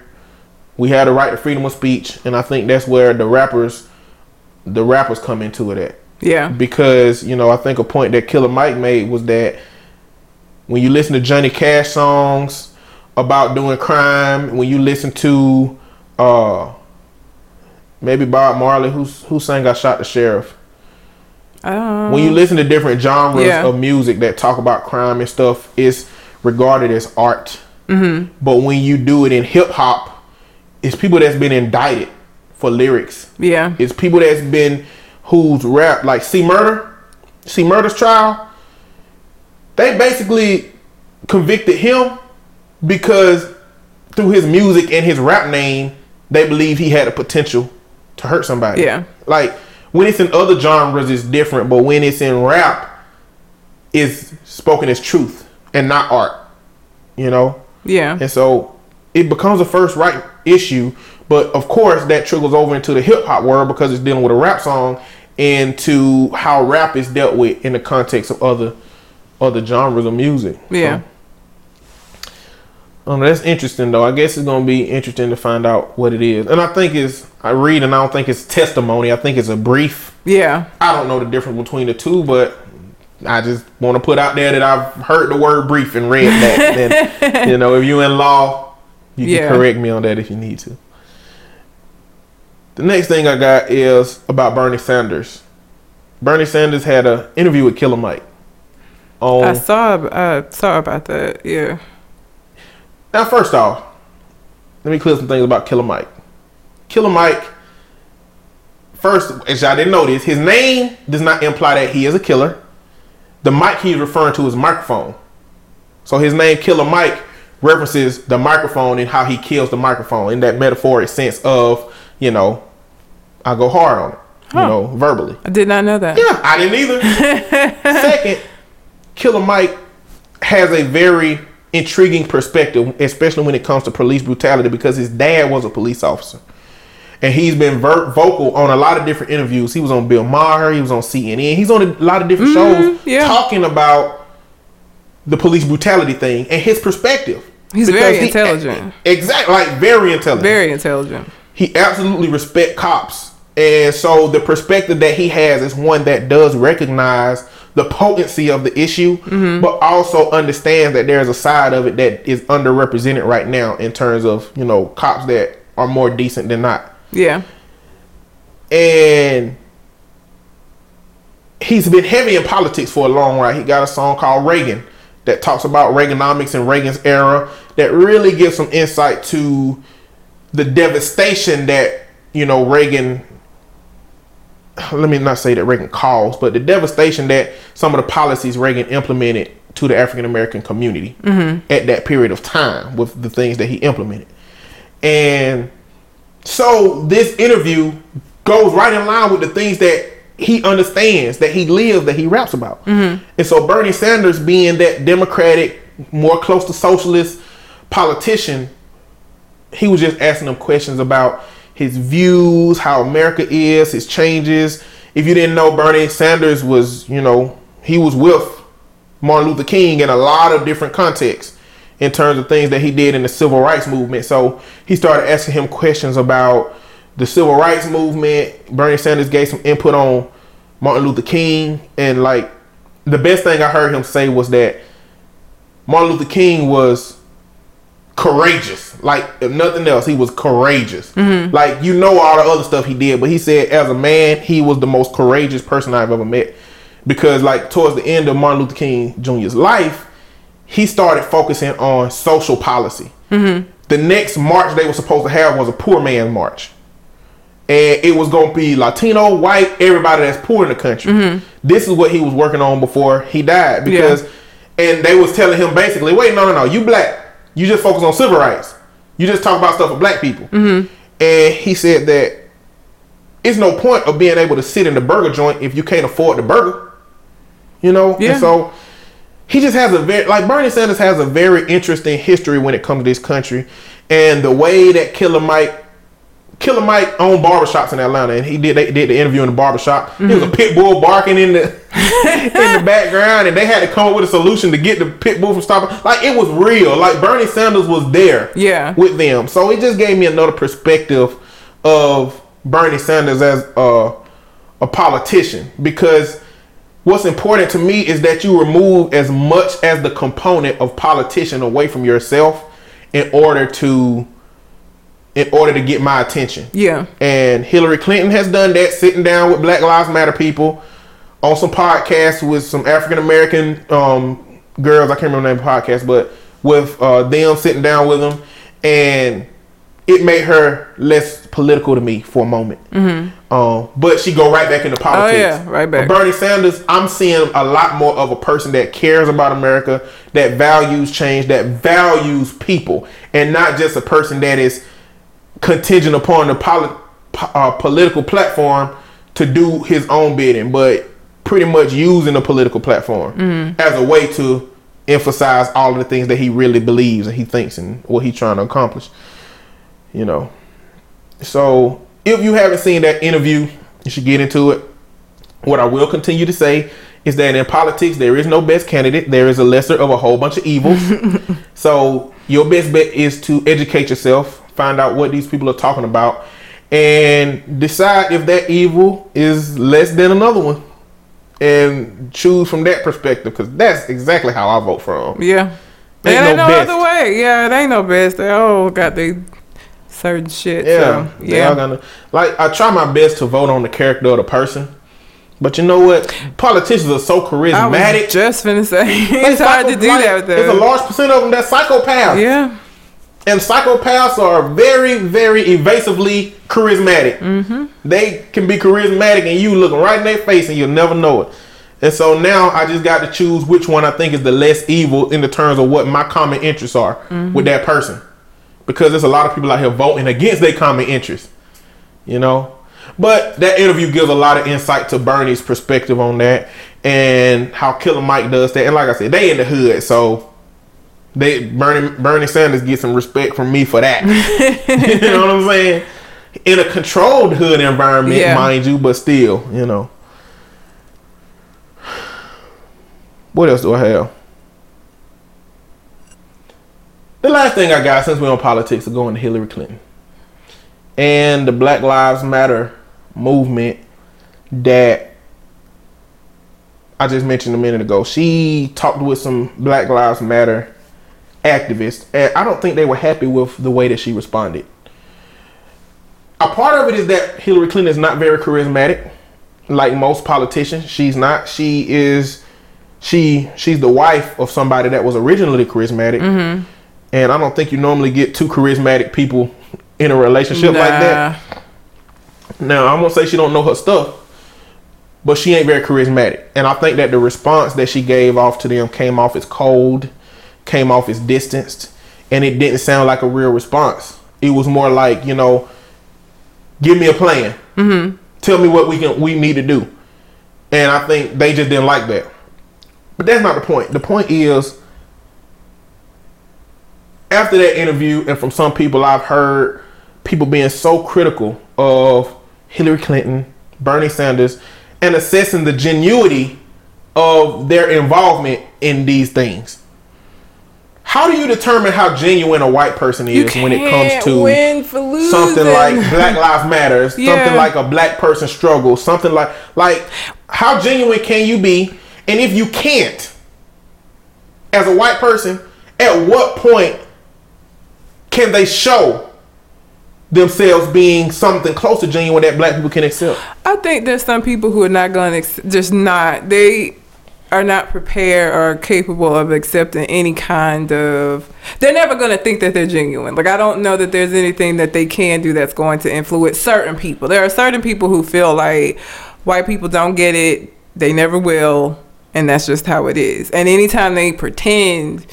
We had a right to freedom of speech, and I think that's where the rappers, the rappers come into it at Yeah. because you know I think a point that Killer Mike made was that when you listen to Johnny Cash songs about doing crime, when you listen to uh maybe Bob Marley, who's who sang "I Shot the Sheriff," Um, when you listen to different genres Yeah. of music that talk about crime and stuff, it's regarded as art. Mm-hmm. But when you do it in hip hop, it's people that's been indicted for lyrics. yeah. It's people that's been who's rap like C Murder, C Murder's trial. They basically convicted him because through his music and his rap name, they believe he had a potential to hurt somebody. Yeah. Like when it's in other genres, it's different, but when it's in rap, it's spoken as truth and not art. You know? Yeah. And so it becomes a first right issue, but of course that trickles over into the hip hop world because it's dealing with a rap song and to how rap is dealt with in the context of other other genres of music. Yeah. So, um, that's interesting though. I guess it's gonna be interesting to find out what it is. And I think it's I read and I don't think it's testimony. I think it's a brief. Yeah. I don't know the difference between the two, but I just want to put out there that I've heard the word brief and read that. <laughs> and, you know, if you in law, you Yeah. can correct me on that if you need to. The next thing I got is about Bernie Sanders. Bernie Sanders had an interview with Killer Mike. On I saw. I saw about that. Yeah. Now, first off, let me clear some things about Killer Mike. Killer Mike. First, as y'all didn't notice, his name does not imply that he is a killer. The mic he's referring to is microphone. So his name, Killer Mike, references the microphone and how he kills the microphone in that metaphoric sense of, you know, I go hard on it, Huh. you know, verbally. I did not know that. Yeah, I didn't either. <laughs> Second, Killer Mike has a very intriguing perspective, especially when it comes to police brutality, because his dad was a police officer. And he's been ver- vocal on a lot of different interviews. He was on Bill Maher, he was on CNN, he's on a lot of different mm-hmm, shows yeah. talking about the police brutality thing and his perspective. He's very he- intelligent. Exactly, like very intelligent Very intelligent. he absolutely respect cops and so the perspective that he has is one that does recognize the potency of the issue mm-hmm. but also understands that there's a side of it that is underrepresented right now in terms of you know cops that are more decent than not Yeah. and he's been heavy in politics for a long while. He got a song called Reagan that talks about Reaganomics and Reagan's era that really gives some insight to the devastation that, you know, Reagan let me not say that Reagan caused, but the devastation that some of the policies Reagan implemented to the African American community mm-hmm. at that period of time with the things that he implemented. And so this interview goes right in line with the things that he understands that he lives that he raps about. Mm-hmm. And so Bernie Sanders being that democratic, more close to socialist politician, he was just asking them questions about his views, how America is, his changes. If you didn't know, Bernie Sanders was, you know, he was with Martin Luther King in a lot of different contexts in terms of things that he did in the civil rights movement. So he started asking him questions about the civil rights movement. Bernie Sanders gave some input on Martin Luther King. And like the best thing I heard him say was that Martin Luther King was courageous. Like if nothing else, he was courageous. Mm-hmm. Like you know all the other stuff he did, but he said as a man, he was the most courageous person I've ever met. Because like towards the end of Martin Luther King Jr.'s life, he started focusing on social policy. Mm-hmm. The next march they were supposed to have was a poor man's march. And it was gonna be Latino, white, everybody that's poor in the country. Mm-hmm. This is what he was working on before he died. Because and they was telling him basically, wait, no, no, no, you black. You just focus on civil rights. You just talk about stuff for black people. Mm-hmm. And he said that it's no point of being able to sit in the burger joint if you can't afford the burger. You know? Yeah. And so he just has a very like Bernie Sanders has a very interesting history when it comes to this country. And the way that Killer Mike Killer Mike owned barbershops in Atlanta, and he did they did the interview in the barbershop. There was a mm-hmm. pit bull barking in the <laughs> in the background, and they had to come up with a solution to get the pit bull from stopping. Like it was real. Like Bernie Sanders was there, Yeah. with them. So it just gave me another perspective of Bernie Sanders as a a politician because what's important to me is that you remove as much as the component of politician away from yourself in order to in order to get my attention. Yeah. And Hillary Clinton has done that, sitting down with Black Lives Matter people on some podcasts with some African American um, girls. I can't remember the name of the podcast, but with uh, them sitting down with them, and it made her less political to me for a moment. Um, but she go right back into politics. Mm-hmm. Oh, yeah, right back. But Bernie Sanders, I'm seeing a lot more of a person that cares about America, that values change, that values people, and not just a person that is contingent upon the poli- uh, political platform to do his own bidding, but pretty much using the political platform as a way to emphasize all of the things that he really believes and he thinks and what he's trying to accomplish. You know. So if you haven't seen that interview, you should get into it. What I will continue to say is that in politics there is no best candidate. There is a lesser of a whole bunch of evils. <laughs> so your best bet is to educate yourself, find out what these people are talking about, and decide if that evil is less than another one. And choose from that perspective, because that's exactly how I vote for 'em. Yeah. Ain't It ain't no no, best. other way. Yeah, it ain't no best. They all got they certain shit. Yeah, So, all gonna like. I try my best to vote on the character of the person, but you know what? Politicians are so charismatic. I was just finna say <laughs> it's hard to do like, that with them. There's a large percent of them that psychopaths. Yeah. And psychopaths are very, very evasively charismatic. Mm-hmm. They can be charismatic, and you looking right in their face, and you'll never know it. And so now I just got to choose which one I think is the less evil in the terms of what my common interests are with that person, because there's a lot of people out here voting against their common interests. You know, but that interview gives a lot of insight to Bernie's perspective on that and how Killer Mike does that. And like I said, they in the hood, so they Bernie Bernie Sanders get some respect from me for that. <laughs> you know what I'm saying? In a controlled hood environment, Yeah. mind you, but still, you know. What else do I have? The last thing I got since we're on politics is going to Hillary Clinton and the Black Lives Matter movement that I just mentioned a minute ago. She talked with some Black Lives Matter activists, and I don't think they were happy with the way that she responded. A part of it is that Hillary Clinton is not very charismatic, like most politicians. She's not. She is. She she's the wife of somebody that was originally charismatic, mm-hmm. and I don't think you normally get two charismatic people in a relationship like that. Now I'm gonna say she don't know her stuff, but she ain't very charismatic, and I think that the response that she gave off to them came off as cold, came off as distanced, and it didn't sound like a real response. It was more like you know, give me a plan, mm-hmm. tell me what we can we need to do, and I think they just didn't like that. But that's not the point. The point is, after that interview, and from some people I've heard, people being so critical of Hillary Clinton, Bernie Sanders, and assessing the genuity of their involvement in these things. How do you determine how genuine a white person is when it comes to win for losing. something like Black Lives Matter, <laughs> something like a black person struggle, something like like how genuine can you be? And if you can't, as a white person, at what point can they show themselves being something close to genuine that black people can accept? I think there's some people who are not going to ex- just not they are not prepared or capable of accepting any kind of they're never going to think that they're genuine. Like I don't know that there's anything that they can do that's going to influence certain people. There are certain people who feel like white people don't get it, they never will, and that's just how it is. And anytime they pretend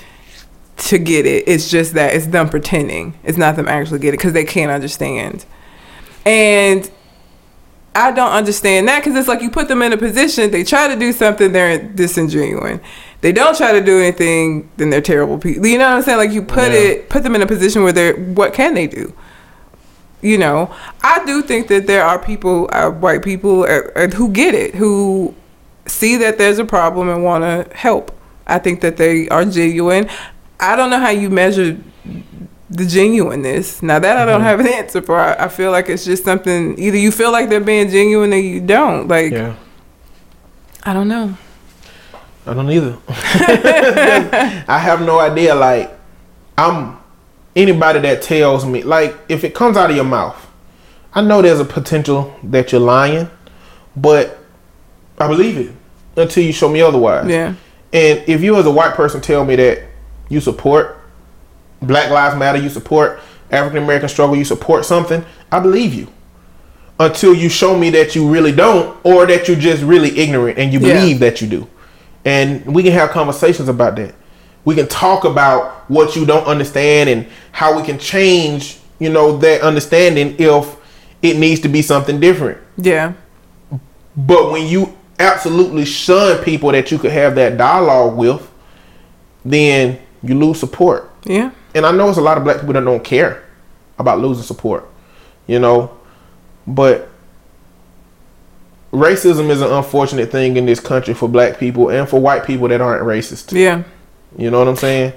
to get it, it's just that it's them pretending. It's not them actually getting it because they can't understand. And I don't understand that because it's like you put them in a position, they try to do something, they're disingenuine. They don't try to do anything, then they're terrible people. You know what I'm saying? Like you put Yeah. it, put them in a position where they're, what can they do? You know, I do think that there are people, uh, white people, uh, uh, who get it, who see that there's a problem and want to help. I think that they are genuine. I don't know how you measure the genuineness. Now that I don't mm-hmm. have an answer for, I, I feel like it's just something. Either you feel like they're being genuine, or you don't. Like Yeah. I don't know. I don't either. <laughs> <laughs> I have no idea. Like, I'm anybody that tells me, like, if it comes out of your mouth, I know there's a potential that you're lying, but I believe it until you show me otherwise. Yeah, And if you, as a white person, tell me that you support Black Lives Matter, you support African American struggle, you support something, I believe you. Until you show me that you really don't, or that you're just really ignorant and you Yeah. believe that you do. And we can have conversations about that. We can talk about what you don't understand and how we can change, you know, that understanding if it needs to be something different. yeah, But when you absolutely shun people that you could have that dialogue with, then you lose support. yeah, And I know it's a lot of black people that don't care about losing support, you know, but racism is an unfortunate thing in this country for black people and for white people that aren't racist. yeah, You know what I'm saying?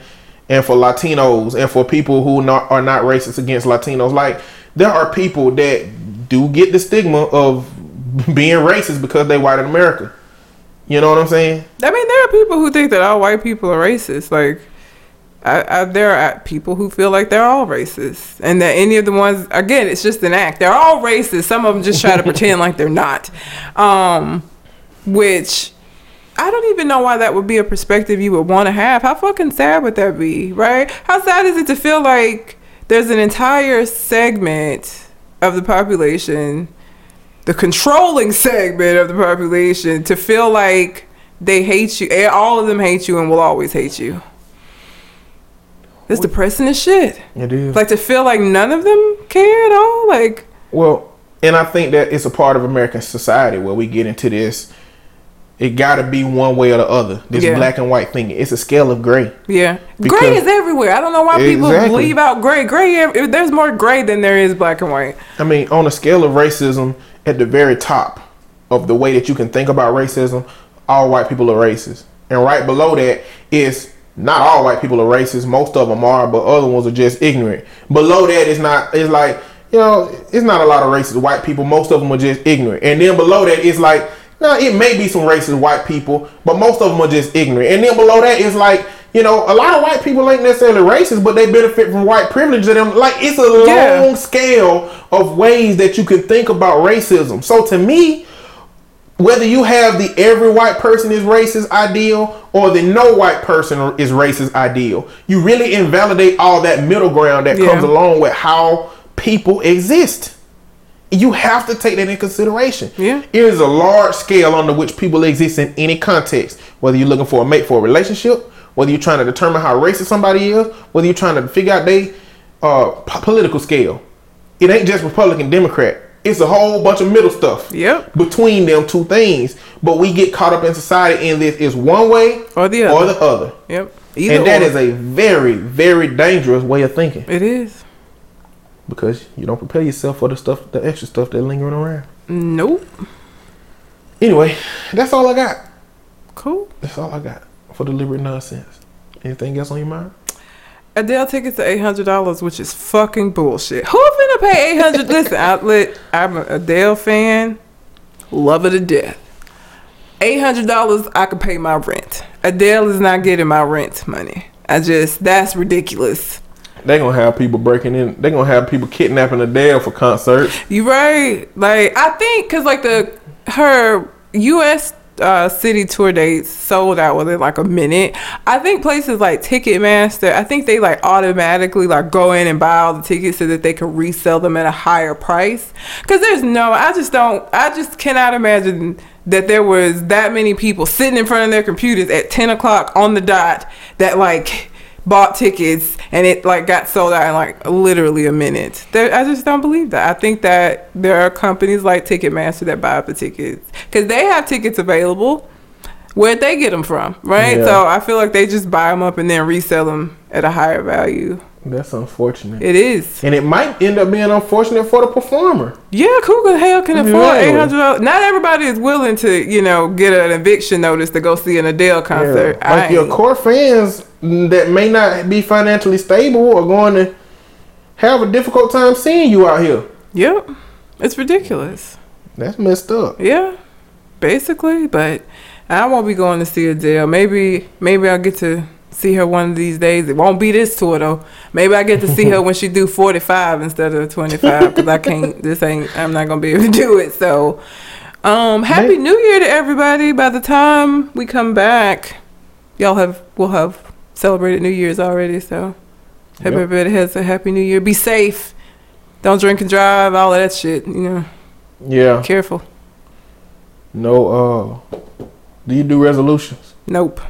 And for Latinos and for people who not, are not racist against Latinos, like there are people that do get the stigma of <laughs> being racist because they white in America. You know what I'm saying? I mean, there are people who think that all white people are racist. Like, I, I, there are people who feel like they're all racist, and that any of the ones, again, it's just an act. They're all racist. Some of them just try to pretend like they're not. Um, which I don't even know why that would be a perspective you would want to have. How fucking sad would that be, right? How sad is it to feel like there's an entire segment of the population, the controlling segment of the population, to feel like they hate you. eh, All of them hate you and will always hate you. It's depressing as shit. It is. Like to feel like none of them care at all. Like Well, and I think that it's a part of American society where we get into this. It got to be one way or the other. This Yeah. black and white thing. It's a scale of gray. Yeah, gray is everywhere. I don't know why people Exactly. leave out gray. Gray, there's more gray than there is black and white. I mean, on a scale of racism, at the very top of the way that you can think about racism, all white people are racist. And right below that is not all white people are racist. Most of them are, but other ones are just ignorant. Below that is not. It's like you know, it's not a lot of racist white people. Most of them are just ignorant. And then below that is like, now it may be some racist white people, but most of them are just ignorant. And then below that is like. You know, a lot of white people ain't necessarily racist, but they benefit from white privilege. And them like it's a Yeah. long scale of ways that you can think about racism. So to me, whether you have the every white person is racist ideal or the no white person is racist ideal, you really invalidate all that middle ground that Yeah. comes along with how people exist. You have to take that in consideration. Yeah. It is a large scale under which people exist in any context. Whether you're looking for a mate for a relationship, whether you're trying to determine how racist somebody is, whether you're trying to figure out their uh, po- political scale. It ain't just Republican, Democrat. It's a whole bunch of middle stuff. Yep. Between them two things, but we get caught up in society in this is one way Or the or other. the other, Yep. Either and that or. is a very very dangerous way of thinking It is. because you don't prepare yourself for the stuff, the extra stuff that's lingering around. Nope. Anyway, that's all I got. Cool. That's all I got for deliberate nonsense. Anything else on your mind? Adele tickets are eight hundred dollars, which is fucking bullshit. Who finna pay eight hundred? <laughs> Listen, outlet. I'm an Adele fan, love her to death. Eight hundred dollars, I could pay my rent. Adele is not getting my rent money. I just that's ridiculous. They gonna have people breaking in. They gonna have people kidnapping Adele for concerts. You right? Like I think because like the her U.S. Uh, city tour dates sold out within like a minute. I think places like Ticketmaster, I think they like automatically like go in and buy all the tickets so that they can resell them at a higher price. Because there's no, I just don't, I just cannot imagine that there was that many people sitting in front of their computers at 10 o'clock on the dot that like bought tickets and it like got sold out in like literally a minute. There, I just don't believe that. I think that there are companies like Ticketmaster that buy up the tickets because they have tickets available. Where'd they get them from, right? Yeah. So I feel like they just buy them up and then resell them at a higher value. That's unfortunate. It is. and it might end up being unfortunate for the performer. Yeah, who the hell can afford eight hundred dollars? Not everybody is willing to, you know, get an eviction notice to go see an Adele concert. Yeah. Like your core fans that may not be financially stable are going to have a difficult time seeing you out here. Yep, it's ridiculous. That's messed up. Yeah, basically. But I won't be going to see Adele. Maybe, maybe I'll get to see her one of these days. It won't be this tour though. Maybe I get to see her when she do forty five instead of twenty five because I can't. This ain't. I'm not gonna be able to do it. So, um, happy New Year to everybody. By the time we come back, y'all have we'll have celebrated New Year's already. So, hope Yep. everybody has a happy New Year. Be safe. Don't drink and drive. All of that shit. You know, Yeah. careful. No. Uh. Do you do resolutions? Nope.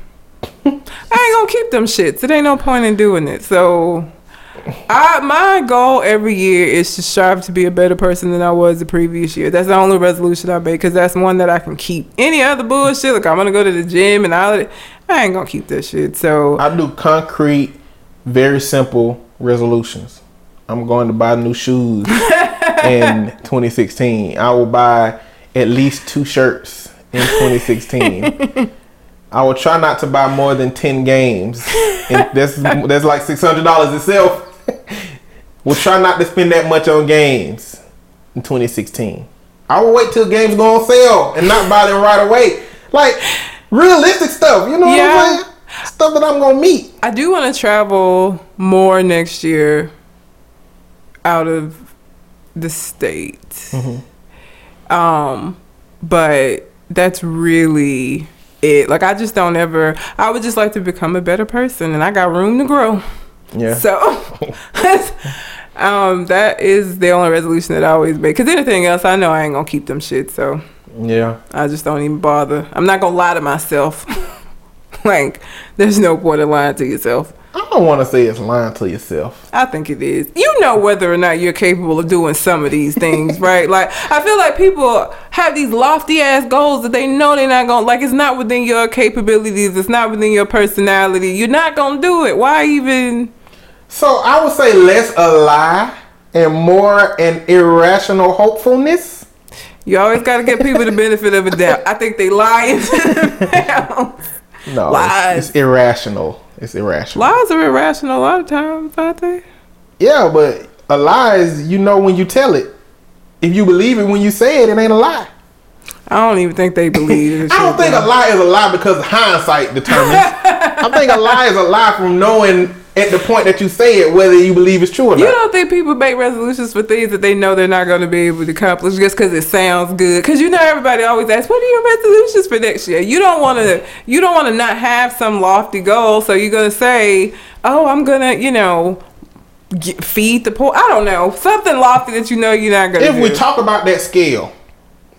I ain't gonna keep them shits. It ain't no point in doing it. So, I my goal every year is to strive to be a better person than I was the previous year. That's the only resolution I make because that's one that I can keep. Any other bullshit, like I'm gonna go to the gym and all that, I ain't gonna keep that shit. So, I do concrete, very simple resolutions. I'm going to buy new shoes <laughs> in 2016. I will buy at least two shirts in 2016. <laughs> I will try not to buy more than 10 games. And <laughs> that's that's like $600 itself. <laughs> we'll try not to spend that much on games in 2016. I will wait till games go on sale and not buy them right away. Like realistic stuff, you know what I'm saying? Stuff that I'm gonna meet. I do want to travel more next year out of the state. Um, but that's really it. Like I just don't ever. I would just like to become a better person, and I got room to grow. Yeah. So, <laughs> um, that is the only resolution that I always make. Cause anything else, I know I ain't gonna keep them shit. So Yeah. I just don't even bother. I'm not gonna lie to myself. <laughs> like, there's no point in lying to yourself. I don't want to say it's lying to yourself. I think it is. You know whether or not you're capable of doing some of these things, <laughs> right? Like I feel like people have these lofty ass goals that they know they're not gonna like it's not within your capabilities, it's not within your personality. You're not gonna do it. Why even So I would say less a lie and more an irrational hopefulness. you always gotta give people the benefit of a doubt. I think they lie into <laughs> themselves. No, it's- Lies. It's, irrational. It's irrational. Lies are irrational a lot of times, aren't they? Yeah, but a lie is you know when you tell it. If you believe it when you say it, it ain't a lie. I don't even think they believe <laughs> it. I don't think a lie is a lie because hindsight determines. <laughs> I think a lie is a lie from knowing at the point that you say it whether you believe it's true or not. You don't think people make resolutions for things that they know they're not going to be able to accomplish just because it sounds good? Because you know everybody always asks, "What are your resolutions for next year?" You don't want to. You don't want to not have some lofty goal, so you're going to say, "Oh, I'm gonna," you know, get, feed the poor. I don't know something lofty that you know you're not going to. if do. we talk about that scale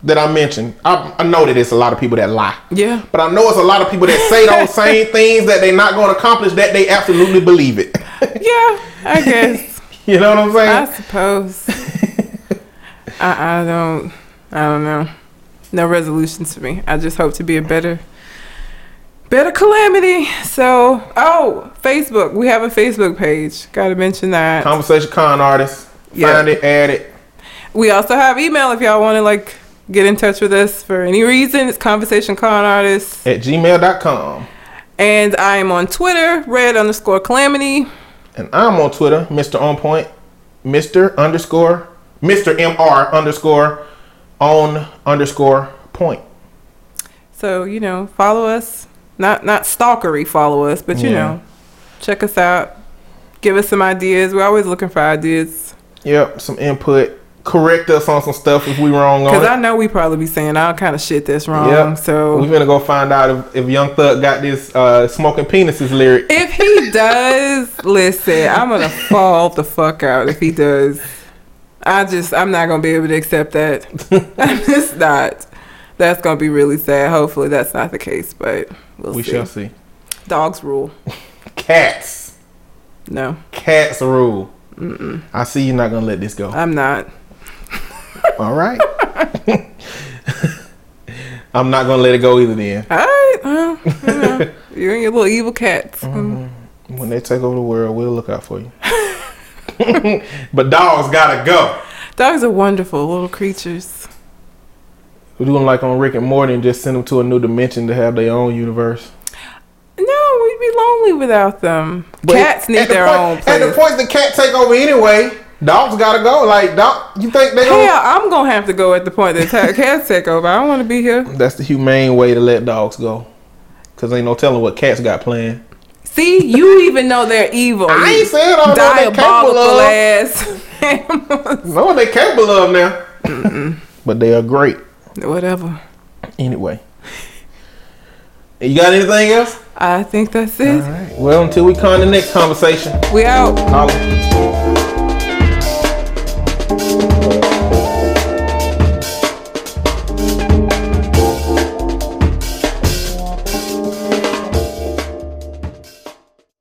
that I mentioned, I, I know that it's a lot of people that lie. yeah, But I know it's a lot of people that say those <laughs> same things that they're not going to accomplish that they absolutely believe it. <laughs> yeah, I guess. <laughs> you know what I'm saying? I suppose. I, I don't. I don't know. No resolutions for me. I just hope to be a better, better calamity. So, oh, Facebook. We have a Facebook page. Got to mention that. Conversation con artist. Yeah. Find it, add it. We also have email if y'all want to like get in touch with us for any reason. It's conversation con artist. At gmail.com. And I am on Twitter, red underscore calamity. And I'm on Twitter, Mr. On Point, Mr. underscore, Mr. MR underscore on underscore point. So, you know, follow us. Not not stalkery follow us, but you Yeah. know, check us out. Give us some ideas. We're always looking for ideas. Yep, some input. Correct us on some stuff if we wrong on Because I know we probably be saying all kind of shit that's wrong. Yep. So We're gonna go find out if, if Young Thug got this uh, smoking penises lyric. if he does, listen, I'm gonna <laughs> fall the fuck out if he does. I just I'm not gonna be able to accept that. <laughs> I'm just not. That's gonna be really sad. Hopefully that's not the case, but we'll we see. shall see. Dogs rule. <laughs> Cats. No, Cats rule. Mm. I see you're not gonna let this go. I'm not. All right. <laughs> I'm not gonna let it go either. Then All right, well, you know, you and your little evil cats. Mm. when they take over the world, we'll look out for you. <laughs> but dogs gotta go. Dogs are wonderful little creatures. We're doing like on Rick and Morty and just send them to a new dimension to have their own universe. No, we'd be lonely without them. But Cats need at the their point- own At the place. point the cat take over anyway, dogs gotta go. Like dog, you think they Hell? I'm gonna have to go at the point that ta- cats take over. I don't want to be here. That's the humane way to let dogs go. Cause ain't no telling what cats got planned. See, you even know they're evil. I ain't saying I don't know what they capable diabolical of. ass. <laughs> Know what they capable of now. but they are great Whatever. anyway. You got anything else? I think that's it. All right. Well, until we come to the next conversation. We out. Holla.